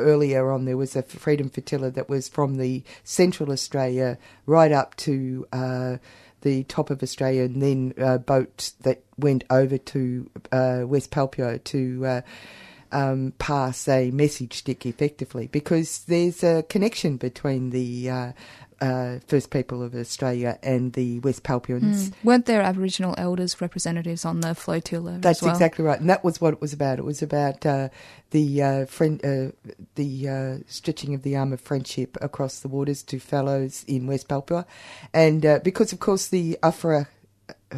earlier on, there was a Freedom Flotilla that was from the Central Australia right up to uh, the top of Australia, and then uh, boats that went over to uh, West Papua to uh, um, pass a message stick effectively, because there's a connection between the uh, uh, First People of Australia and the West Papuans. Mm. Weren't there Aboriginal elders representatives on the flotilla? That's well? exactly right, and that was what it was about. It was about uh, the uh, friend, uh, the uh, stretching of the arm of friendship across the waters to fellows in West Papua, and uh, because of course the Afra.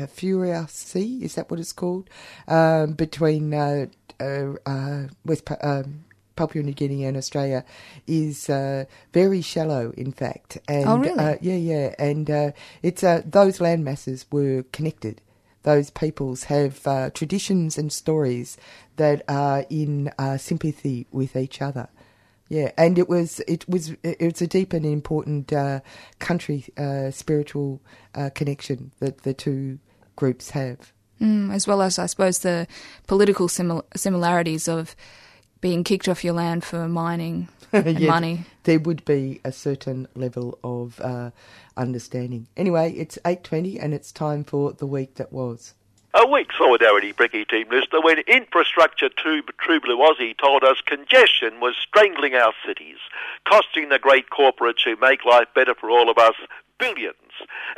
Furia Sea, is that what it's called? Um, between West pa- um, Papua New Guinea and Australia is uh, very shallow, in fact. And, oh, really? Uh, yeah, yeah. And uh, it's uh, those land masses were connected. Those peoples have uh, traditions and stories that are in uh, sympathy with each other. Yeah, and it was it was it's a deep and important country spiritual connection that the two groups have. Mm, as well as, I suppose, the political simil- similarities of being kicked off your land for mining and yeah, money. There would be a certain level of uh, understanding. Anyway, it's 8.20 and it's time for the week that was. A weak solidarity Brecky team listener when infrastructure tube True Blue Aussie told us congestion was strangling our cities, costing the great corporates who make life better for all of us billions.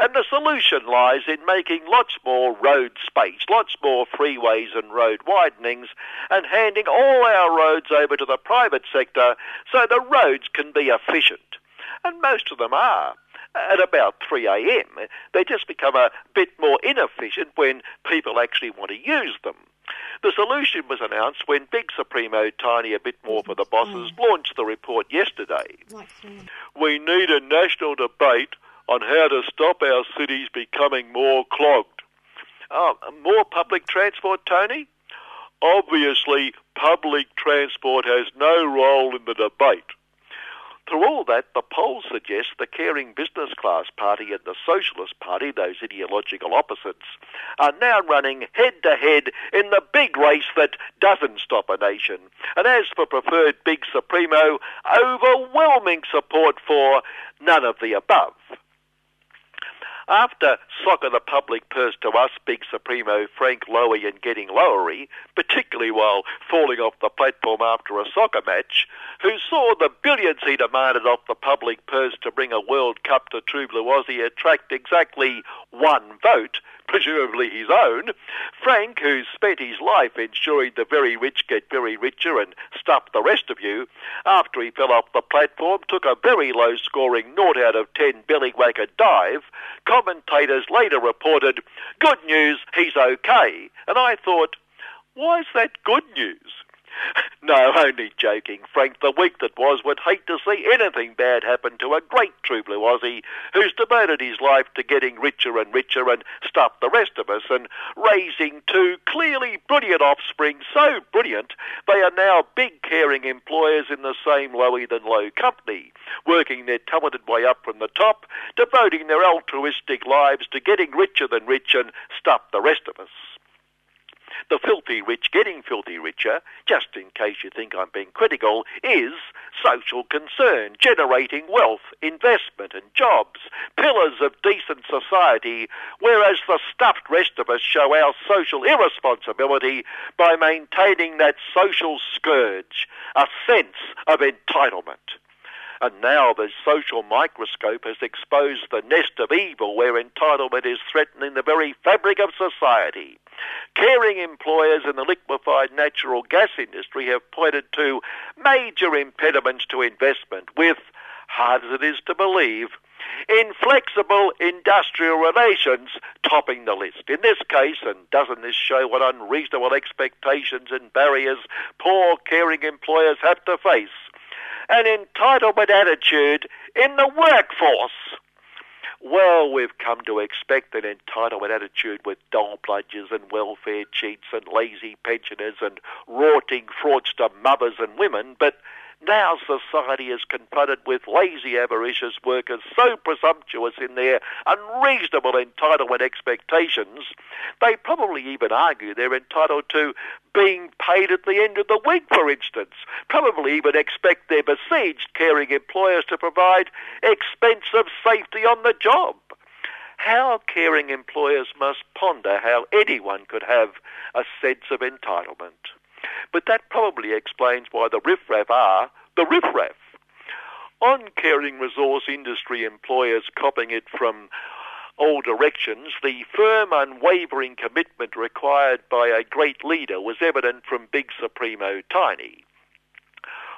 And the solution lies in making lots more road space, lots more freeways and road widenings, and handing all our roads over to the private sector so the roads can be efficient. And most of them are at about 3 a.m. They just become a bit more inefficient when people actually want to use them. The solution was announced when Big Supremo Tiny A Bit More for the Bosses launched the report yesterday. We need a national debate on how to stop our cities becoming more clogged. Uh, more public transport, Tony? Obviously, public transport has no role in the debate. Through all that, the polls suggest the caring business class party and the Socialist Party, those ideological opposites, are now running head to head in the big race that doesn't stop a nation. And as for preferred Big Supremo, overwhelming support for none of the above. After Soccer the Public purse to us, Big Supremo Frank Lowy and getting lowery, particularly while falling off the platform after a soccer match, who saw the billions he demanded off the public purse to bring a World Cup to True Blue Aussie attract exactly one vote, presumably his own, Frank, who's spent his life ensuring the very rich get very richer and stuff the rest of you, after he fell off the platform, took a very low scoring 0 out of 10 bellywhacker dive. Commentators later reported, good news, he's okay. And I thought, why is that good news? no, only joking. Frank, the week that was would hate to see anything bad happen to a great true blue Aussie who's devoted his life to getting richer and richer and stuff the rest of us and raising two clearly brilliant offspring, so brilliant they are now big caring employers in the same lowy than low company, working their talented way up from the top, devoting their altruistic lives to getting richer than rich and stuff the rest of us the filthy rich getting filthy richer, just in case you think I'm being critical, is social concern, generating wealth, investment and jobs, pillars of decent society, whereas the stuffed rest of us show our social irresponsibility by maintaining that social scourge, a sense of entitlement. And now the social microscope has exposed the nest of evil where entitlement is threatening the very fabric of society. Caring employers in the liquefied natural gas industry have pointed to major impediments to investment with, hard as it is to believe, inflexible industrial relations topping the list. In this case, and doesn't this show what unreasonable expectations and barriers poor caring employers have to face? An entitlement attitude in the workforce. Well, we've come to expect an entitlement attitude with dole bludgers and welfare cheats and lazy pensioners and rorting fraudster mothers and women, but Now society is confronted with lazy, avaricious workers so presumptuous in their unreasonable entitlement expectations, they probably even argue they're entitled to being paid at the end of the week, for instance. Probably even expect their besieged caring employers to provide expensive safety on the job. How caring employers must ponder how anyone could have a sense of entitlement. But that probably explains why the riffraff are the riffraff. On caring resource industry employers copying it from all directions, the firm, unwavering commitment required by a great leader was evident from Big Supremo Tiny.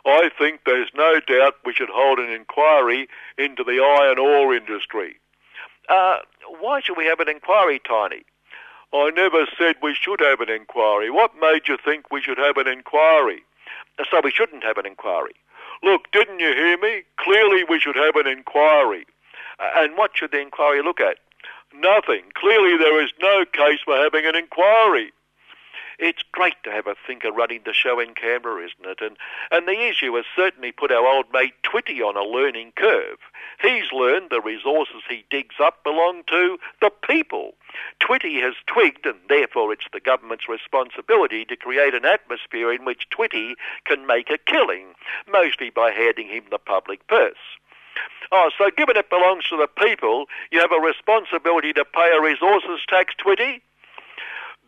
I think there's no doubt we should hold an inquiry into the iron ore industry. Uh, why should we have an inquiry, Tiny? I never said we should have an inquiry. What made you think we should have an inquiry? So we shouldn't have an inquiry. Look, didn't you hear me? Clearly we should have an inquiry. And what should the inquiry look at? Nothing. Clearly there is no case for having an inquiry. It's great to have a thinker running the show in Canberra, isn't it? And, and the issue has certainly put our old mate Twitty on a learning curve. He's learned the resources he digs up belong to the people. Twitty has twigged, and therefore it's the government's responsibility to create an atmosphere in which Twitty can make a killing, mostly by handing him the public purse. Oh, so given it belongs to the people, you have a responsibility to pay a resources tax, Twitty?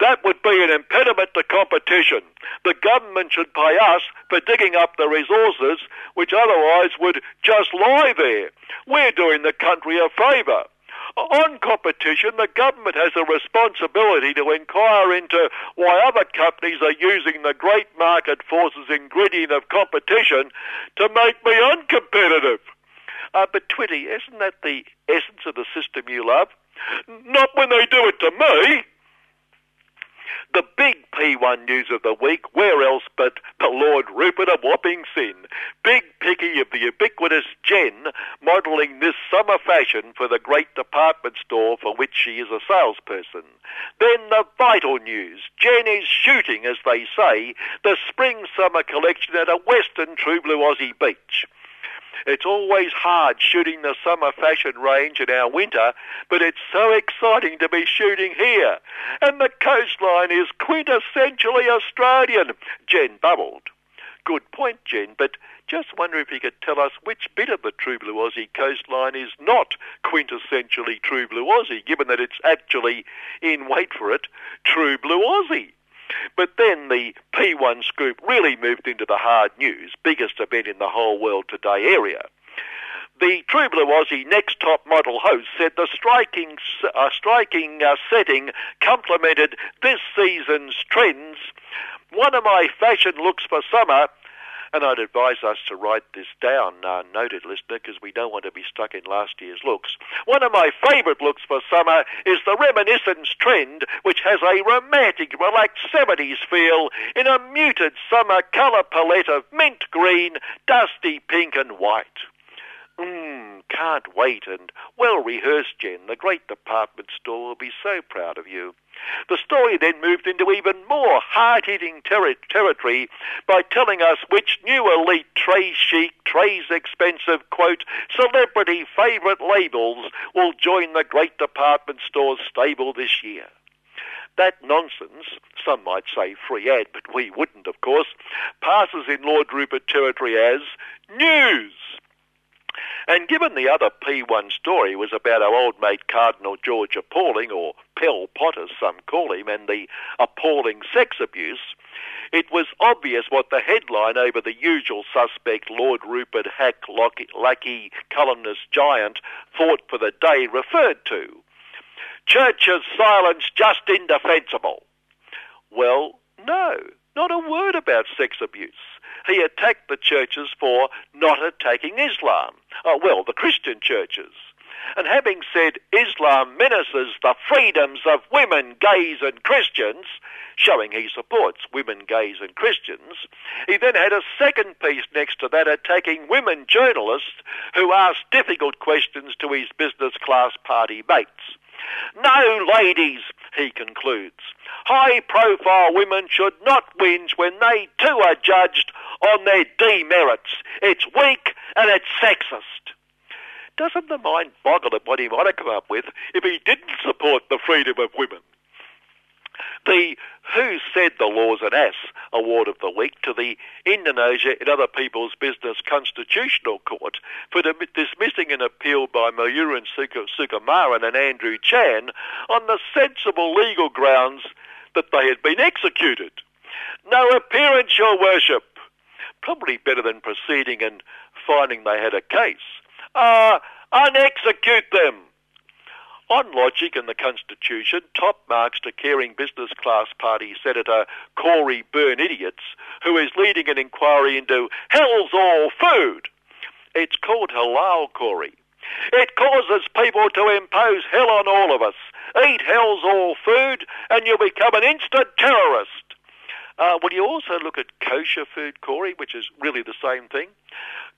That would be an impediment to competition. The government should pay us for digging up the resources which otherwise would just lie there. We're doing the country a favour. On competition, the government has a responsibility to inquire into why other companies are using the great market forces ingredient of competition to make me uncompetitive. Uh, but Twitty, isn't that the essence of the system you love? Not when they do it to me. The big P1 news of the week, where else but the Lord Rupert of Wapping Sin, big picky of the ubiquitous Jen, modelling this summer fashion for the great department store for which she is a salesperson. Then the vital news, Jen is shooting, as they say, the spring-summer collection at a western True Blue Aussie beach. It's always hard shooting the summer fashion range in our winter, but it's so exciting to be shooting here. And the coastline is quintessentially Australian, Jen bubbled. Good point, Jen, but just wonder if you could tell us which bit of the True Blue Aussie coastline is not quintessentially True Blue Aussie, given that it's actually, in wait for it, True Blue Aussie. But then the P1 scoop really moved into the hard news, biggest event in the whole world today area. The True Aussie Next Top Model host said the striking, uh, striking uh, setting complemented this season's trends. One of my fashion looks for summer and I'd advise us to write this down, uh, noted listener, because we don't want to be stuck in last year's looks. One of my favourite looks for summer is the reminiscence trend, which has a romantic, relaxed 70s feel in a muted summer colour palette of mint green, dusty pink and white. Mmm, can't wait. And well rehearsed, Jen. The great department store will be so proud of you. The story then moved into even more hard-hitting ter- territory by telling us which new elite Trey chic, Trey's expensive, quote, celebrity favourite labels will join the great department store's stable this year. That nonsense, some might say free ad, but we wouldn't, of course, passes in Lord Rupert territory as news. And given the other P1 story was about our old mate Cardinal George Appalling, or Pell Potter some call him, and the appalling sex abuse, it was obvious what the headline over the usual suspect Lord Rupert Hack Lackey columnist giant thought for the day referred to. Church's silence just indefensible. Well, no, not a word about sex abuse he attacked the churches for not attacking Islam. Uh, well, the Christian churches. And having said Islam menaces the freedoms of women, gays, and Christians, showing he supports women, gays, and Christians, he then had a second piece next to that attacking women journalists who asked difficult questions to his business class party mates. No, ladies, he concludes. High profile women should not whinge when they too are judged on their demerits. It's weak and it's sexist. Doesn't the mind boggle at what he might have come up with if he didn't support the freedom of women? The Who Said the Law's an Ass Award of the Week to the Indonesia and Other People's Business Constitutional Court for dismissing an appeal by Myuran Sukumaran and Andrew Chan on the sensible legal grounds that they had been executed. No appearance, Your Worship. Probably better than proceeding and finding they had a case. Ah, uh, unexecute them. On logic and the Constitution, top marks to caring business class party Senator Corey Byrne Idiots, who is leading an inquiry into hell's all food. It's called halal, Corey. It causes people to impose hell on all of us. Eat hell's all food and you'll become an instant terrorist. Uh, you also look at kosher food, Corey, which is really the same thing?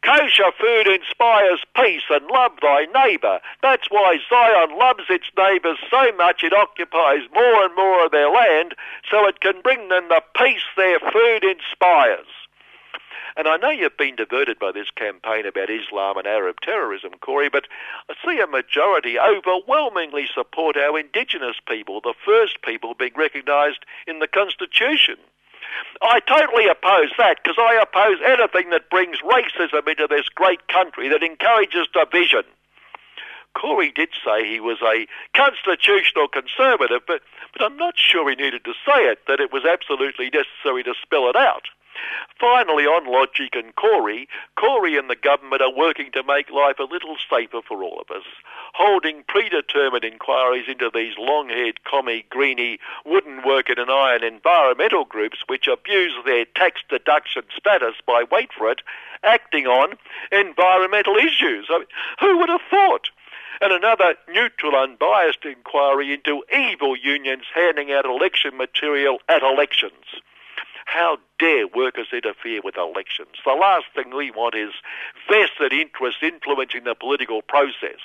Kosher food inspires peace and love thy neighbour. That's why Zion loves its neighbours so much it occupies more and more of their land so it can bring them the peace their food inspires. And I know you've been diverted by this campaign about Islam and Arab terrorism, Corey, but I see a majority overwhelmingly support our indigenous people, the first people being recognised in the Constitution. I totally oppose that because I oppose anything that brings racism into this great country that encourages division. Corey did say he was a constitutional conservative, but, but I'm not sure he needed to say it, that it was absolutely necessary to spell it out. Finally, on Logic and Corey, Corey and the government are working to make life a little safer for all of us, holding predetermined inquiries into these long-haired, commie, greeny, wooden work and iron environmental groups which abuse their tax deduction status by, wait for it, acting on environmental issues. I mean, who would have thought? and another neutral, unbiased inquiry into evil unions handing out election material at elections. How dare workers interfere with elections? The last thing we want is vested interests influencing the political process.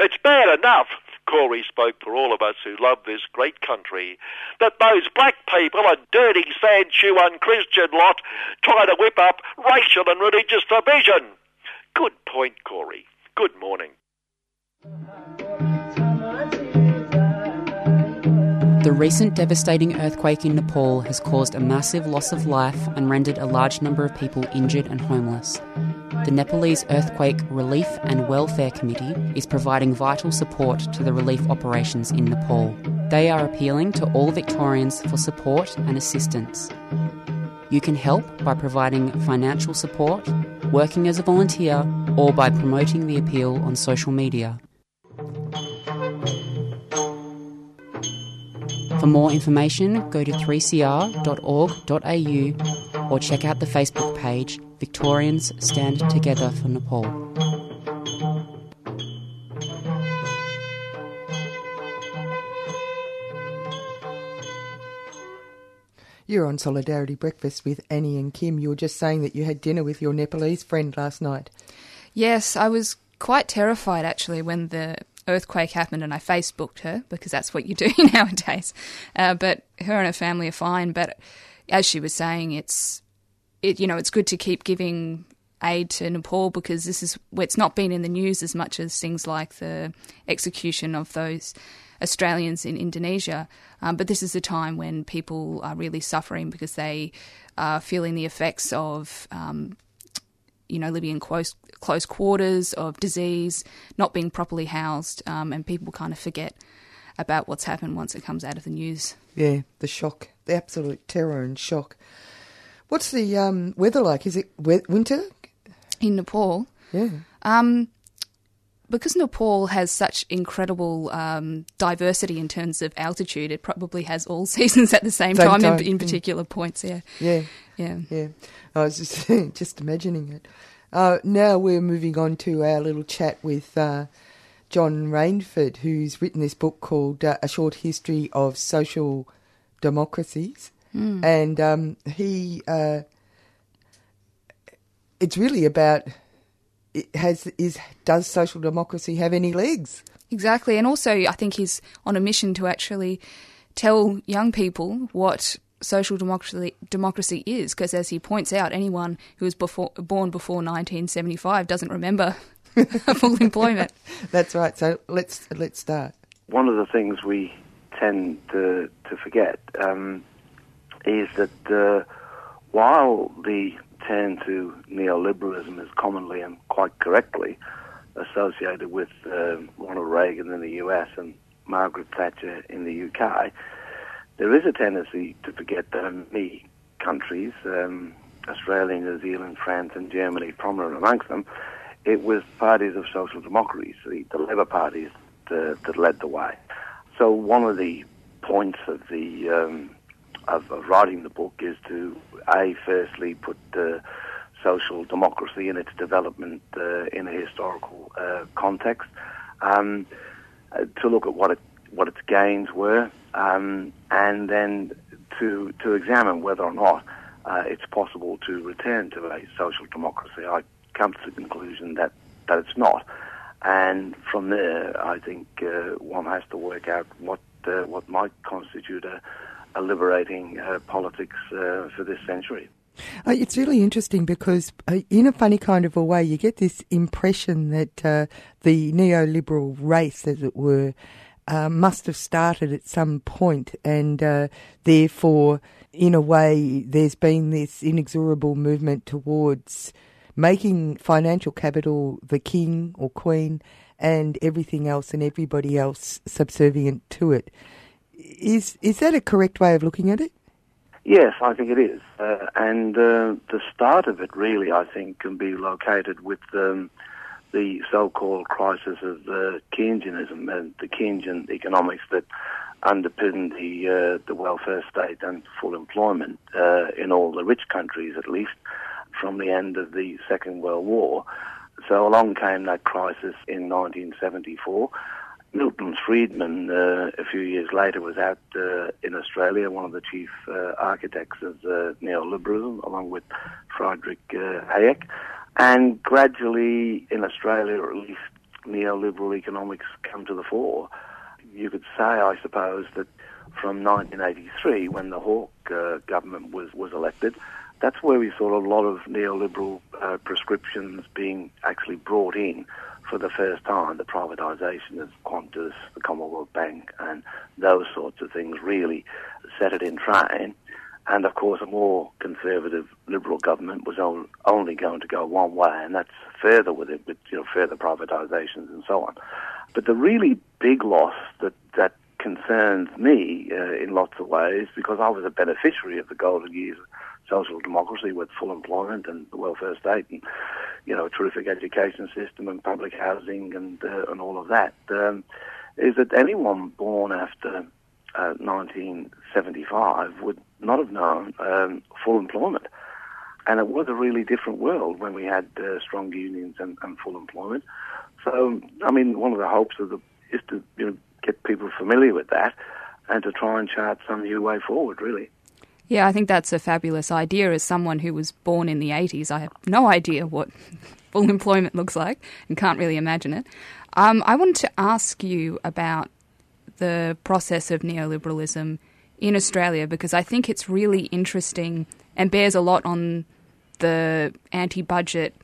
It's bad enough, Corey spoke for all of us who love this great country, that those black people, a dirty, sand shoe, unchristian lot, try to whip up racial and religious division. Good point, Corey. Good morning. The recent devastating earthquake in Nepal has caused a massive loss of life and rendered a large number of people injured and homeless. The Nepalese Earthquake Relief and Welfare Committee is providing vital support to the relief operations in Nepal. They are appealing to all Victorians for support and assistance. You can help by providing financial support, working as a volunteer, or by promoting the appeal on social media. For more information, go to 3cr.org.au or check out the Facebook page Victorians Stand Together for Nepal. You're on Solidarity Breakfast with Annie and Kim. You were just saying that you had dinner with your Nepalese friend last night. Yes, I was quite terrified actually when the earthquake happened and I Facebooked her because that's what you do nowadays. Uh, but her and her family are fine. But as she was saying, it's it you know it's good to keep giving aid to Nepal because this is it's not been in the news as much as things like the execution of those Australians in Indonesia. Um, but this is a time when people are really suffering because they are feeling the effects of um, you know, in close quarters, of disease, not being properly housed, um, and people kind of forget about what's happened once it comes out of the news. Yeah, the shock, the absolute terror and shock. What's the um, weather like? Is it winter in Nepal? Yeah. Um, because Nepal has such incredible um, diversity in terms of altitude, it probably has all seasons at the same, same time, time, In, in particular mm. points. Yeah. Yeah. Yeah. Yeah. I was just just imagining it. Uh, now we're moving on to our little chat with uh, John Rainford, who's written this book called uh, A Short History of Social Democracies. Mm. And um, he, uh, it's really about it has is does social democracy have any legs? Exactly, and also I think he's on a mission to actually tell young people what social democracy democracy is, because as he points out, anyone who was before, born before 1975 doesn't remember full employment. That's right. So let's let's start. One of the things we tend to to forget um, is that uh, while the turn to neoliberalism is commonly and quite correctly associated with uh, Ronald Reagan in the US and Margaret Thatcher in the UK, there is a tendency to forget that many countries, um, Australia, New Zealand, France, and Germany prominent amongst them, it was parties of social democracy, the, the Labour parties, that, that led the way. So one of the points of the um, of, of, writing the book is to a firstly put uh, social democracy and its development uh, in a historical uh, context, um, uh, to look at what it what its gains were, um, and then to to examine whether or not uh, it's possible to return to a social democracy. I come to the conclusion that that it's not, and from there, I think uh, one has to work out what uh, what might constitute a, a liberating uh, politics uh, for this century. Uh, it's really interesting because, uh, in a funny kind of a way, you get this impression that uh, the neoliberal race, as it were, uh, must have started at some point, and uh, therefore, in a way, there's been this inexorable movement towards making financial capital the king or queen and everything else and everybody else subservient to it. Is is that a correct way of looking at it? Yes, I think it is, uh, and uh, the start of it really, I think, can be located with um, the so-called crisis of uh, Keynesianism and the Keynesian economics that underpinned the uh, the welfare state and full employment uh, in all the rich countries, at least from the end of the Second World War. So along came that crisis in 1974. Milton Friedman, uh, a few years later, was out uh, in Australia, one of the chief uh, architects of uh, neoliberalism, along with Friedrich uh, Hayek. And gradually, in Australia, at least neoliberal economics come to the fore. You could say, I suppose, that from 1983, when the Hawke uh, government was, was elected, that's where we saw a lot of neoliberal uh, prescriptions being actually brought in for the first time. The privatisation of Qantas, the Commonwealth Bank, and those sorts of things really set it in train. And of course, a more conservative Liberal government was only going to go one way, and that's further with it, with you know, further privatisations and so on. But the really big loss that that concerns me uh, in lots of ways, because I was a beneficiary of the golden years of social democracy with full employment and the welfare state and you know a terrific education system and public housing and uh, and all of that um, is that anyone born after uh, 1975 would not have known um, full employment. And it was a really different world when we had uh, strong unions and, and, full employment. So, I mean, one of the hopes of the is to you know, get people familiar with that and to try and chart some new way forward, really. Yeah, I think that's a fabulous idea. As someone who was born in the 80s, I have no idea what full employment looks like and can't really imagine it. Um, I wanted to ask you about the process of neoliberalism in Australia because I think it's really interesting and bears a lot on the anti budget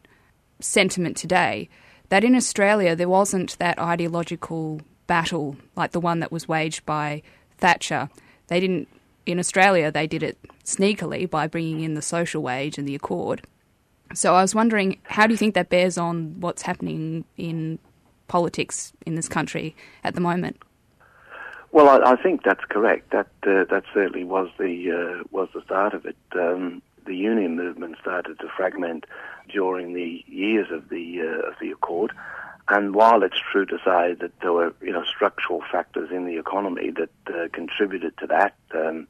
sentiment today. That in Australia there wasn't that ideological battle like the one that was waged by Thatcher. They didn't in Australia, they did it sneakily by bringing in the social wage and the accord. So I was wondering, how do you think that bears on what's happening in politics in this country at the moment? Well, I, I think that's correct. That uh, that certainly was the uh, was the start of it. Um, the union movement started to fragment during the years of the uh, of the accord, and while it's true to say that there were, you know, structural factors in the economy that uh, contributed to that, um,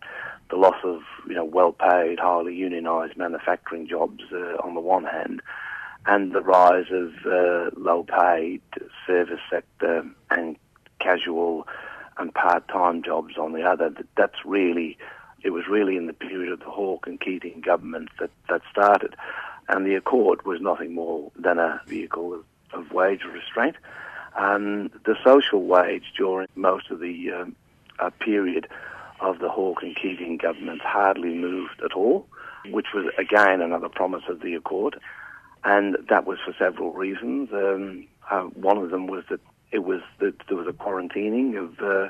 the loss of, you know, well-paid, highly unionised manufacturing jobs uh, on the one hand, and the rise of uh, low-paid service sector and casual and part-time jobs on the other. That, that's really, it was really in the period of the Hawke and Keating governments that that started. and the Accord was nothing more than a vehicle of, of wage restraint. Um, the social wage during most of the um, uh, period of the Hawke and Keating governments hardly moved at all, which was again another promise of the Accord, and that was for several reasons. Um, uh, one of them was that it was that there was a quarantining of uh,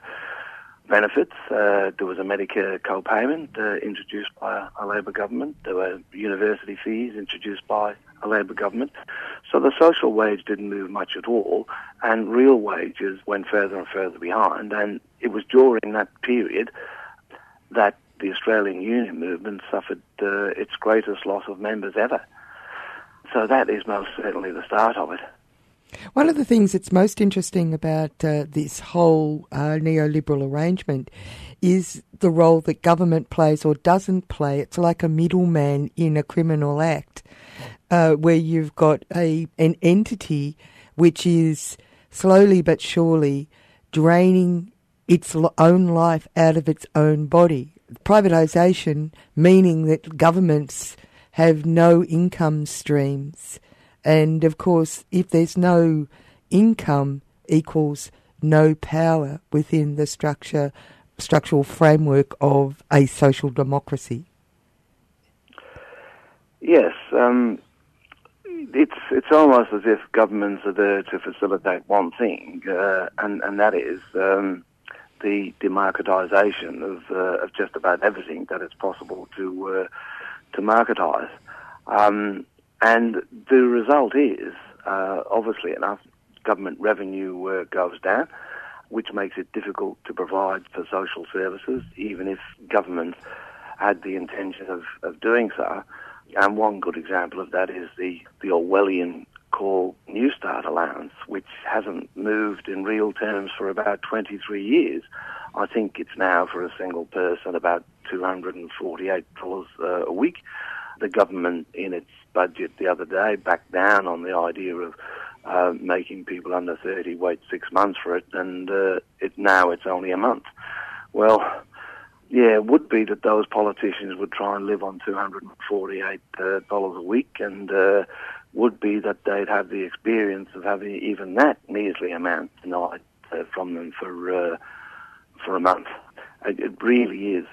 benefits. Uh, there was a Medicare co-payment uh, introduced by a Labor government. There were university fees introduced by a Labor government. So the social wage didn't move much at all, and real wages went further and further behind. And it was during that period that the Australian Union movement suffered uh, its greatest loss of members ever. So that is most certainly the start of it. One of the things that's most interesting about uh, this whole uh, neoliberal arrangement is the role that government plays or doesn't play. It's like a middleman in a criminal act, uh, where you've got a an entity which is slowly but surely draining its own life out of its own body. Privatisation meaning that governments have no income streams and of course, if there's no income equals no power within the structure structural framework of a social democracy. Yes, um, it's it's almost as if governments are there to facilitate one thing, uh, and and that is um, the demarketisation of uh, of just about everything that it's possible to uh, to marketise. Um, and the result is, uh, obviously enough, government revenue uh, goes down, which makes it difficult to provide for social services, even if governments had the intention of, of doing so. And one good example of that is the, the Orwellian called Newstart allowance, which hasn't moved in real terms for about 23 years. I think it's now for a single person about $248 uh, a week. The government, in its budget the other day backed down on the idea of uh, making people under 30 wait six months for it, and uh, it now it's only a month. Well, yeah, it would be that those politicians would try and live on $248 uh, a week, and uh, would be that they'd have the experience of having even that measly amount denied uh, from them for uh, for a month. It, really is,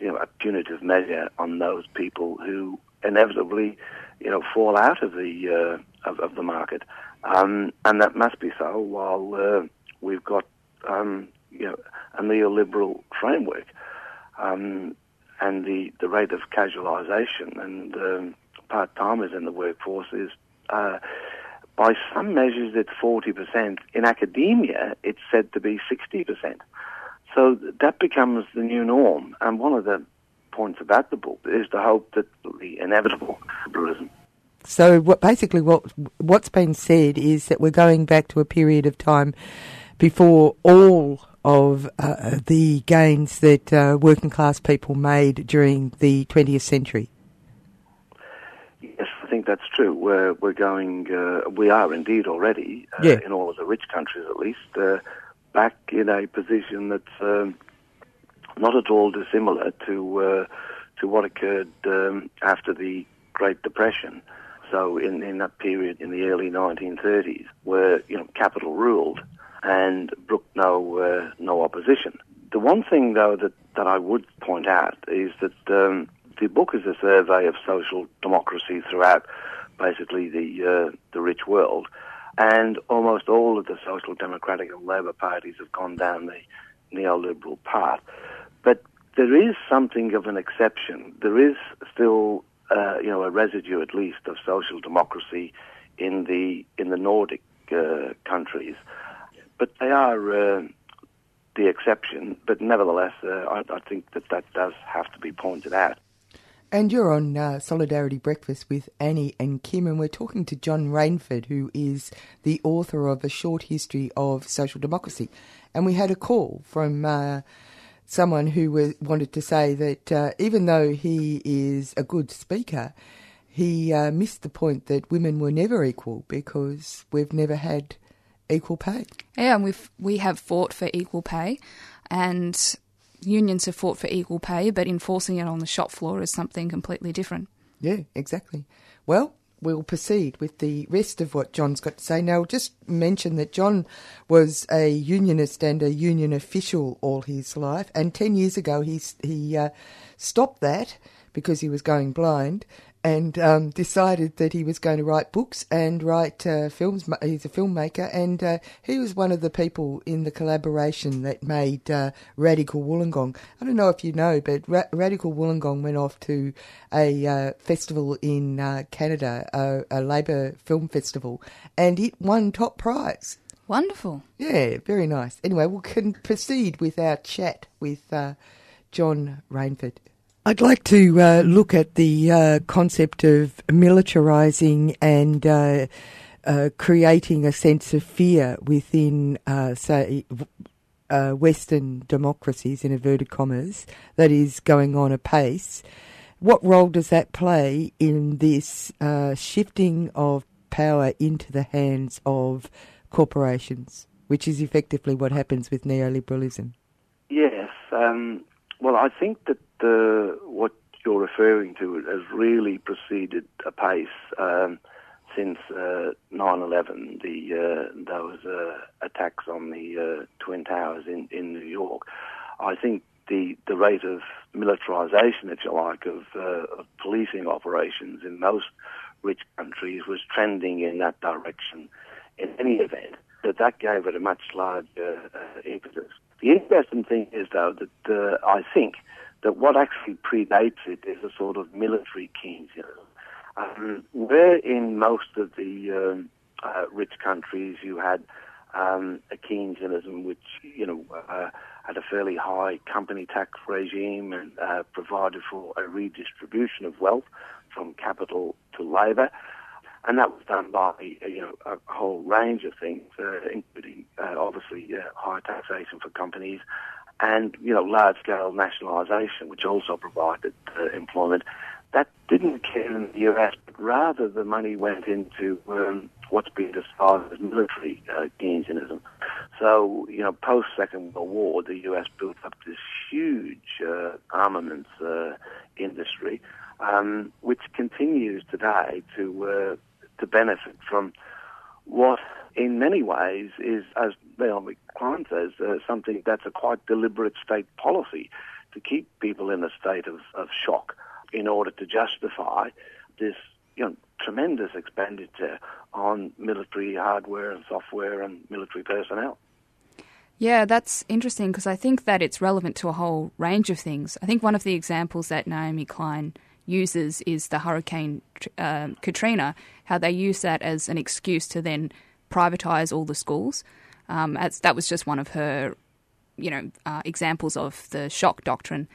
you know, a punitive measure on those people who inevitably you know, fall out of the uh, of, of, the market, um, and that must be so while uh, we've got um, you know a neoliberal framework, um, and the, the rate of casualisation and um, part timers in the workforce is. Uh, by some measures, it's 40%. In academia, it's said to be 60%. So that becomes the new norm. And one of the points about the book is the hope that the inevitable liberalism. So what basically what what's been said is that we're going back to a period of time before all of uh, the gains that uh, working class people made during the 20th century. Yes, I think that's true. We're we're going. Uh, we are indeed already uh, yeah. in all of the rich countries, at least, uh, back in a position that's um, not at all dissimilar to uh, to what occurred um, after the Great Depression. So in, in that period in the early 1930s, where you know capital ruled and brooked no uh, no opposition. The one thing though that, that I would point out is that um, the book is a survey of social democracy throughout basically the uh, the rich world, and almost all of the social democratic and labour parties have gone down the neoliberal path. But there is something of an exception. There is still, uh, you know, a residue at least of social democracy in the in the Nordic uh, countries, but they are uh, the exception. But nevertheless, uh, I, I, think that that does have to be pointed out. And you're on uh, Solidarity Breakfast with Annie and Kim, and we're talking to John Rainford, who is the author of A Short History of Social Democracy. And we had a call from uh, someone who was, wanted to say that uh, even though he is a good speaker, he uh, missed the point that women were never equal because we've never had equal pay. Yeah, and we've we have fought for equal pay, and unions have fought for equal pay, but enforcing it on the shop floor is something completely different. Yeah, exactly. Well, we'll proceed with the rest of what John's got to say. Now, I'll just mention that John was a unionist and a union official all his life, and 10 years ago he, he uh, stopped that because he was going blind and um, decided that he was going to write books and write uh, films. He's a filmmaker, and uh, he was one of the people in the collaboration that made uh, Radical Wollongong. I don't know if you know, but Ra- Radical Wollongong went off to a uh, festival in uh, Canada, a, a Labour film festival, and it won top prize. Wonderful. Yeah, very nice. Anyway, we can proceed with our chat with uh, John Rainford. I'd like to uh, look at the uh, concept of militarising and uh, uh, creating a sense of fear within, uh, say, uh, Western democracies, in inverted commas, that is going on apace. What role does that play in this shifting of power into the hands of corporations, which is effectively what happens with neoliberalism? Yes. Um, well, I think that the what you're referring to has really proceeded apace um, since uh, 9/11. The uh, those uh, attacks on the uh, twin towers in, in New York. I think the the rate of militarization, if you like, of, uh, of policing operations in most rich countries was trending in that direction. In any event, that that gave it a much larger uh, impetus. The interesting thing is, though, that I think that what actually predates it is a sort of military Keynesianism. Um, where in most of the um, uh, rich countries you had um, a Keynesianism which, you know, uh, had a fairly high company tax regime and uh, provided for a redistribution of wealth from capital to labour. And that was done by you know a whole range of things, uh, including uh, obviously uh, higher taxation for companies, and you know large-scale nationalisation, which also provided uh, employment. That didn't occur in the US, but rather the money went into um, what's been described as military uh, Keynesianism. So, you know, post Second World War, the US built up this huge uh, armaments uh, industry, um, which continues today to uh, to benefit from what in many ways is, as Naomi Klein says, uh, something that's a quite deliberate state policy to keep people in a state of, of shock in order to justify this you know, tremendous expenditure on military hardware and software and military personnel. Yeah, that's interesting because I think that it's relevant to a whole range of things. I think one of the examples that Naomi Klein uses is the Hurricane uh, Katrina, how they use that as an excuse to then privatise all the schools. Um, that was just one of her, you know, uh, examples of the shock doctrine.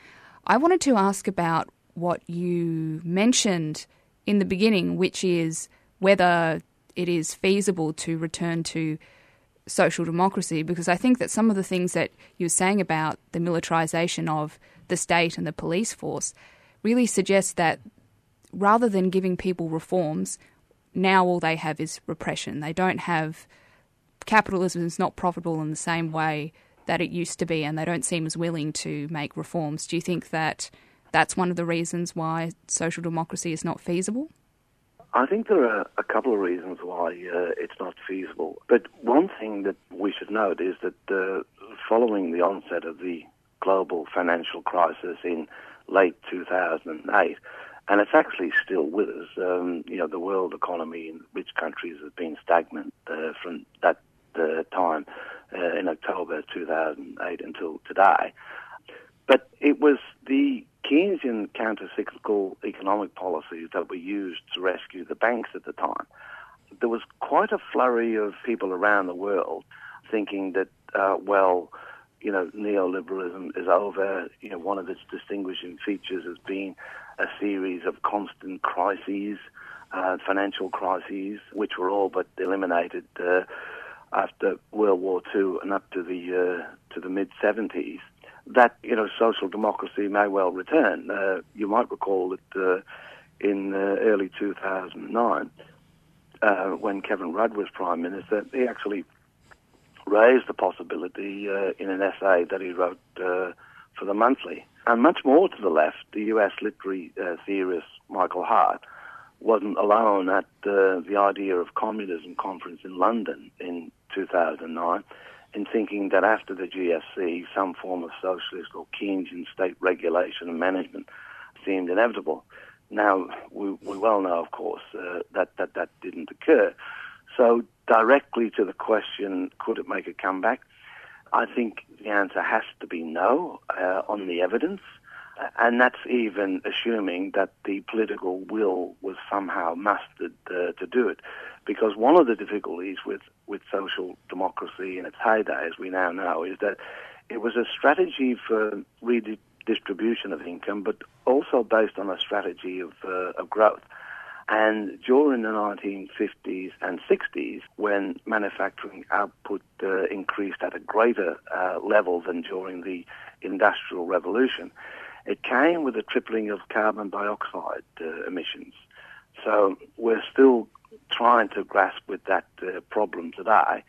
I wanted to ask about what you mentioned in the beginning, which is whether it is feasible to return to social democracy, because I think that some of the things that you were saying about the militarisation of the state and the police force really suggests that rather than giving people reforms, now all they have is repression. They don't have capitalism is not profitable in the same way that it used to be, and they don't seem as willing to make reforms. Do you think that that's one of the reasons why social democracy is not feasible? I think there are a couple of reasons why uh, it's not feasible. But one thing that we should note is that uh, following the onset of the global financial crisis in late 2008, and it's actually still with us. Um, you know, the world economy in rich countries has been stagnant uh, from that uh, time uh, in October 2008 until today. But it was the Keynesian counter-cyclical economic policies that were used to rescue the banks at the time. There was quite a flurry of people around the world thinking that, uh, well, you know, neoliberalism is over. You know, one of its distinguishing features has been a series of constant crises, uh, financial crises, which were all but eliminated uh, after World War II and up to the uh, to the mid 70s. That you know, social democracy may well return. Uh, you might recall that uh, in early 2009, when Kevin Rudd was prime minister, he actually raised the possibility uh, in an essay that he wrote uh, for the monthly. And much more to the left, the US literary uh, theorist Michael Hardt, wasn't alone at uh, the idea of communism conference in London in 2009 in thinking that after the GFC, some form of socialist or Keynesian state regulation and management seemed inevitable. Now, we, we well know, of course, uh, that, that that didn't occur. So, directly to the question, could it make a comeback? I think the answer has to be no uh, on the evidence. And that's even assuming that the political will was somehow mustered uh, to do it. Because one of the difficulties with, with social democracy in its heyday, as we now know, is that it was a strategy for redistribution of income, but also based on a strategy of, uh, of growth. And during the 1950s and 60s, when manufacturing output uh, increased at a greater uh, level than during the Industrial Revolution, it came with a tripling of carbon dioxide uh, emissions. So we're still trying to grasp with that uh, problem today.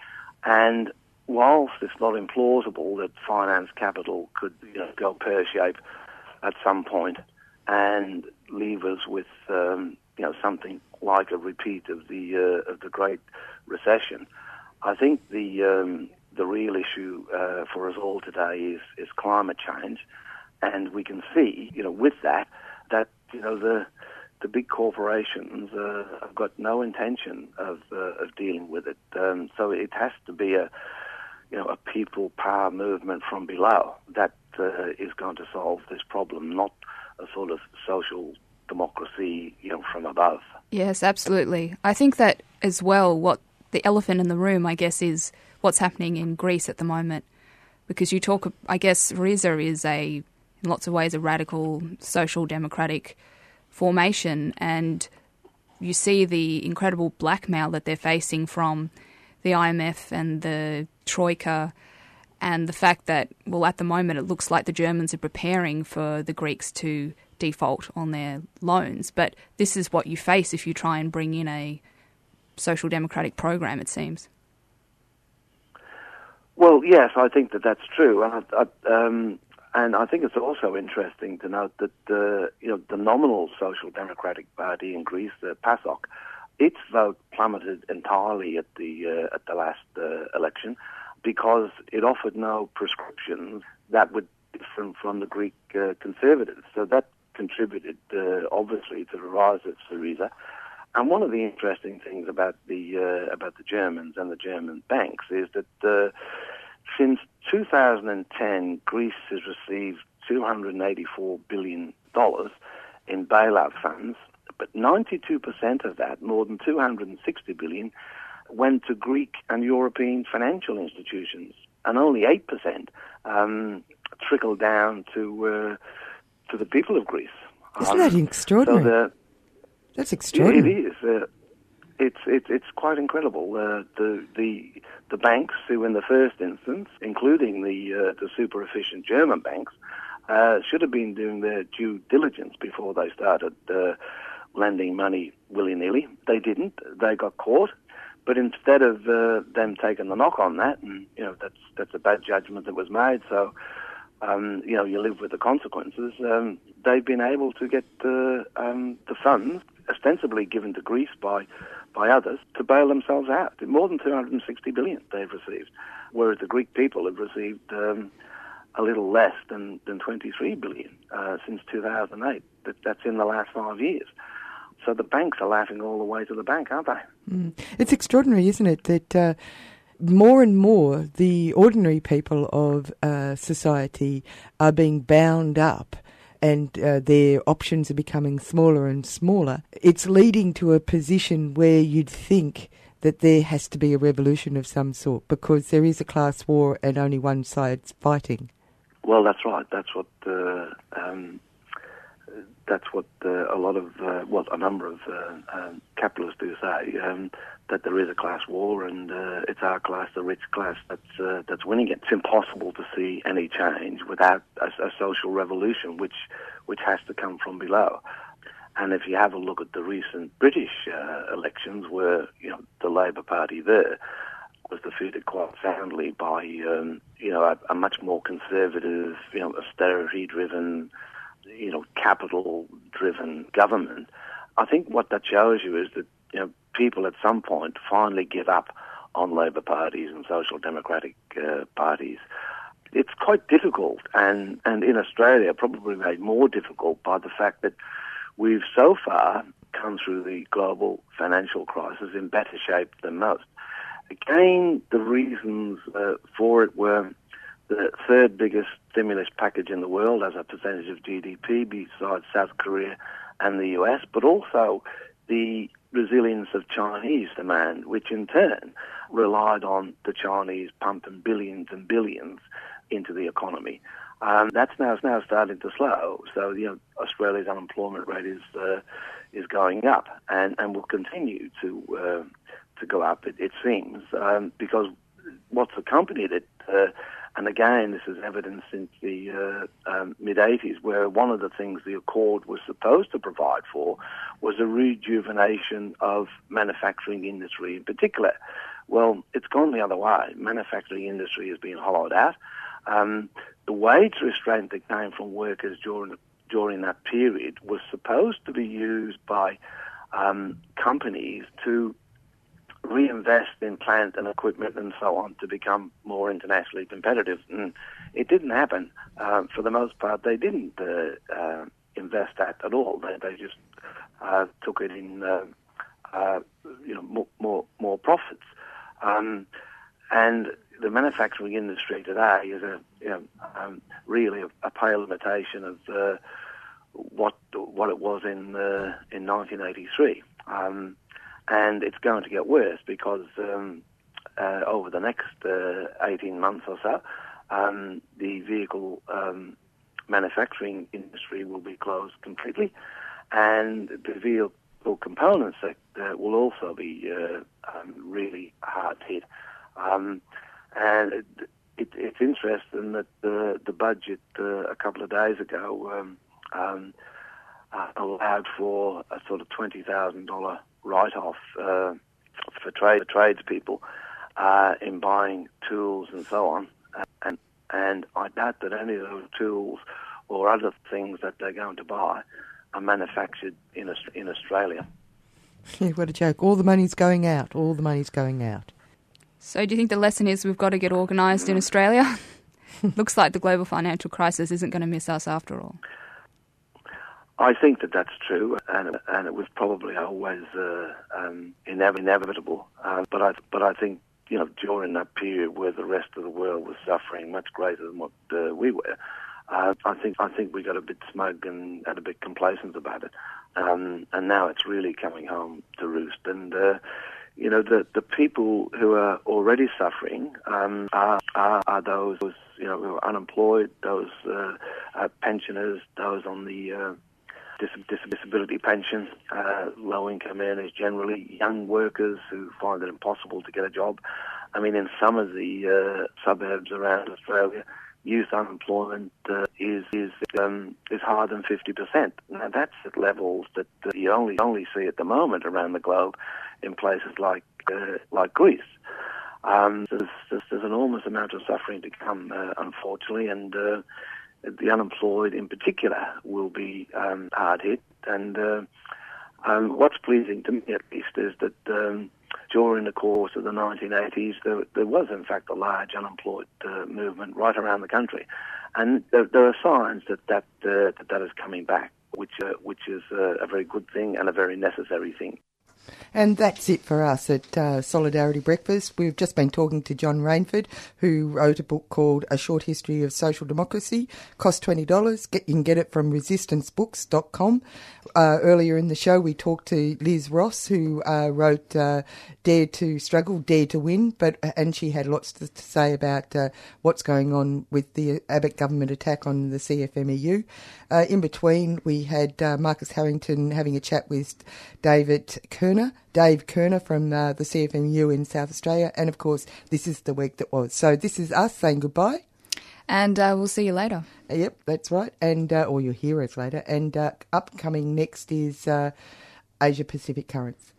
And whilst it's not implausible that finance capital could you know, go pear shaped at some point and leave us with um, you know something like a repeat of the uh, of the Great Recession, I think the um, the real issue uh, for us all today is is climate change, and we can see you know with that that you know the the big corporations uh, have got no intention of uh, of dealing with it. Um, so it has to be a you know a people power movement from below that uh, is going to solve this problem, not a sort of social democracy, you know, from above. Yes, absolutely. I think that as well. What the elephant in the room, I guess, is what's happening in Greece at the moment. Because you talk, I guess, Syriza is a, in lots of ways, a radical social democratic formation, and you see the incredible blackmail that they're facing from the IMF and the Troika, and the fact that, well, at the moment it looks like the Germans are preparing for the Greeks to default on their loans. But this is what you face if you try and bring in a social democratic program, it seems. Well, yes, I think that that's true, and I, I, um, and I think it's also interesting to note that the you know the nominal Social Democratic Party in Greece, the PASOK, its vote plummeted entirely at the uh, at the last uh, election because it offered no prescriptions that were different from the Greek uh, conservatives. So that contributed uh, obviously to the rise of Syriza. And one of the interesting things about the uh, about the Germans and the German banks is that uh, since 2010, Greece has received 284 billion dollars in bailout funds, but 92% of that, more than 260 billion, went to Greek and European financial institutions, and only 8% um, trickled down to uh, to the people of Greece. Isn't um, that extraordinary? So the, That's extraordinary. Yeah, it is. Uh, it's it's it's quite incredible. Uh, the the the banks who, in the first instance, including the uh, the super efficient German banks, uh, should have been doing their due diligence before they started uh, lending money willy nilly. They didn't. They got caught. But instead of uh, them taking the knock on that, and you know that's that's a bad judgment that was made. So um, you know, you live with the consequences. Um, they've been able to get uh, um, the funds ostensibly given to Greece by by others to bail themselves out. More than 260 billion they've received, whereas the Greek people have received um, a little less than, than 23 billion uh, since 2008. That, that's in the last five years. So the banks are laughing all the way to the bank, aren't they? Mm. It's extraordinary, isn't it, that uh, more and more the ordinary people of uh, society are being bound up and uh, their options are becoming smaller and smaller. It's leading to a position where you'd think that there has to be a revolution of some sort because there is a class war and only one side's fighting. Well, that's right. That's what uh, um, that's what uh, a lot of uh, well, a number of uh, um, capitalists do say. Um, that there is a class war and uh, it's our class, the rich class, that's uh, that's winning it. It's impossible to see any change without a, a, social revolution, which which has to come from below. And if you have a look at the recent British uh, elections, where you know the Labour Party there was defeated quite soundly by um, you know a, a, much more conservative, you know, austerity-driven, you know, capital-driven government. I think what that shows you is that you know people at some point finally give up on Labor parties and social democratic uh, parties. It's quite difficult, and, and in Australia, probably made more difficult by the fact that we've so far come through the global financial crisis in better shape than most. Again, the reasons uh, for it were the third biggest stimulus package in the world as a percentage of GDP, besides South Korea and the US, but also the resilience of Chinese demand, which in turn relied on the Chinese pumping billions and billions into the economy. Um, that's now now starting to slow. So you know Australia's unemployment rate is uh, is going up and, and will continue to uh, to go up. It, it seems um, because what's accompanied it, uh, and again this is evidence since the uh, um, mid '80s, where one of the things the Accord was supposed to provide for was a rejuvenation of manufacturing industry in particular. Well, it's gone the other way. Manufacturing industry has been hollowed out. Um, the wage restraint that came from workers during during that period was supposed to be used by um, companies to reinvest in plant and equipment and so on to become more internationally competitive. And it didn't happen. Uh, for the most part, they didn't uh, uh, invest that at all. They, they just uh, took it in, uh, uh, you know, more more, more profits. Um, and the manufacturing industry today is a you know, um, really a, a, pale imitation of what what it was in in 1983, um, and it's going to get worse because um, uh, over the next uh, 18 months or so, um, the vehicle um, manufacturing industry will be closed completely, and the vehicle components sector will also be uh, um, really hard hit. Um, and it, it, it's interesting that the, the budget uh, a couple of days ago um, uh, allowed for a sort of $20,000 write-off uh, for trade for tradespeople uh, in buying tools and so on. And, and I doubt that any of those tools or other things that they're going to buy are manufactured in, in Australia. Yeah, what a joke. All the money's going out. All the money's going out. So, do you think the lesson is we've got to get organised in Australia? Looks like the global financial crisis isn't going to miss us after all. I think that that's true, and and it was probably always uh, um, inevitable. Uh, but I but I think you know during that period where the rest of the world was suffering much greater than what uh, we were, uh, I think I think we got a bit smug and, and a bit complacent about it, um, and now it's really coming home to roost. And uh, you know, the, the people who are already suffering um, are, are, are those, you know, who are unemployed, those uh, pensioners, those on the disability pension, uh, low-income earners generally, young workers who find it impossible to get a job. I mean, in some of the uh, suburbs around Australia, youth unemployment uh, is is um, is higher than 50%. Now that's at levels that uh, you only only see at the moment around the globe in places like uh, like Greece. Um, there's, there's, there's, an enormous amount of suffering to come, uh, unfortunately, and uh, the unemployed in particular will be um, hard hit. And uh, um, what's pleasing to me, at least, is that um, during the course of the 1980s, there, there was in fact a large unemployed uh, movement right around the country, and there, there are signs that that, uh, that that is coming back, which uh, which is a very good thing and a very necessary thing. And that's it for us at uh, Solidarity Breakfast. We've just been talking to John Rainford, who wrote a book called A Short History of Social Democracy. Cost $20. Get, you can get it from resistancebooks.com. Uh, earlier in the show, we talked to Liz Ross, who uh, wrote uh, Dare to Struggle, Dare to Win, but and she had lots to, to say about uh, what's going on with the Abbott government attack on the CFMEU. Uh, in between, we had Marcus Harrington having a chat with David Kerner, Dave Kerner from uh, the CFMU in South Australia, and of course, this is the week that was. So this is us saying goodbye. And uh, we'll see you later. Yep, that's right. And uh, or you'll hear us later. And uh, upcoming next is uh, Asia Pacific Currents.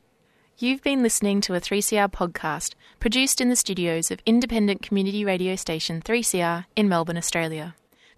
You've been listening to a 3CR podcast produced in the studios of independent community radio station 3CR in Melbourne, Australia.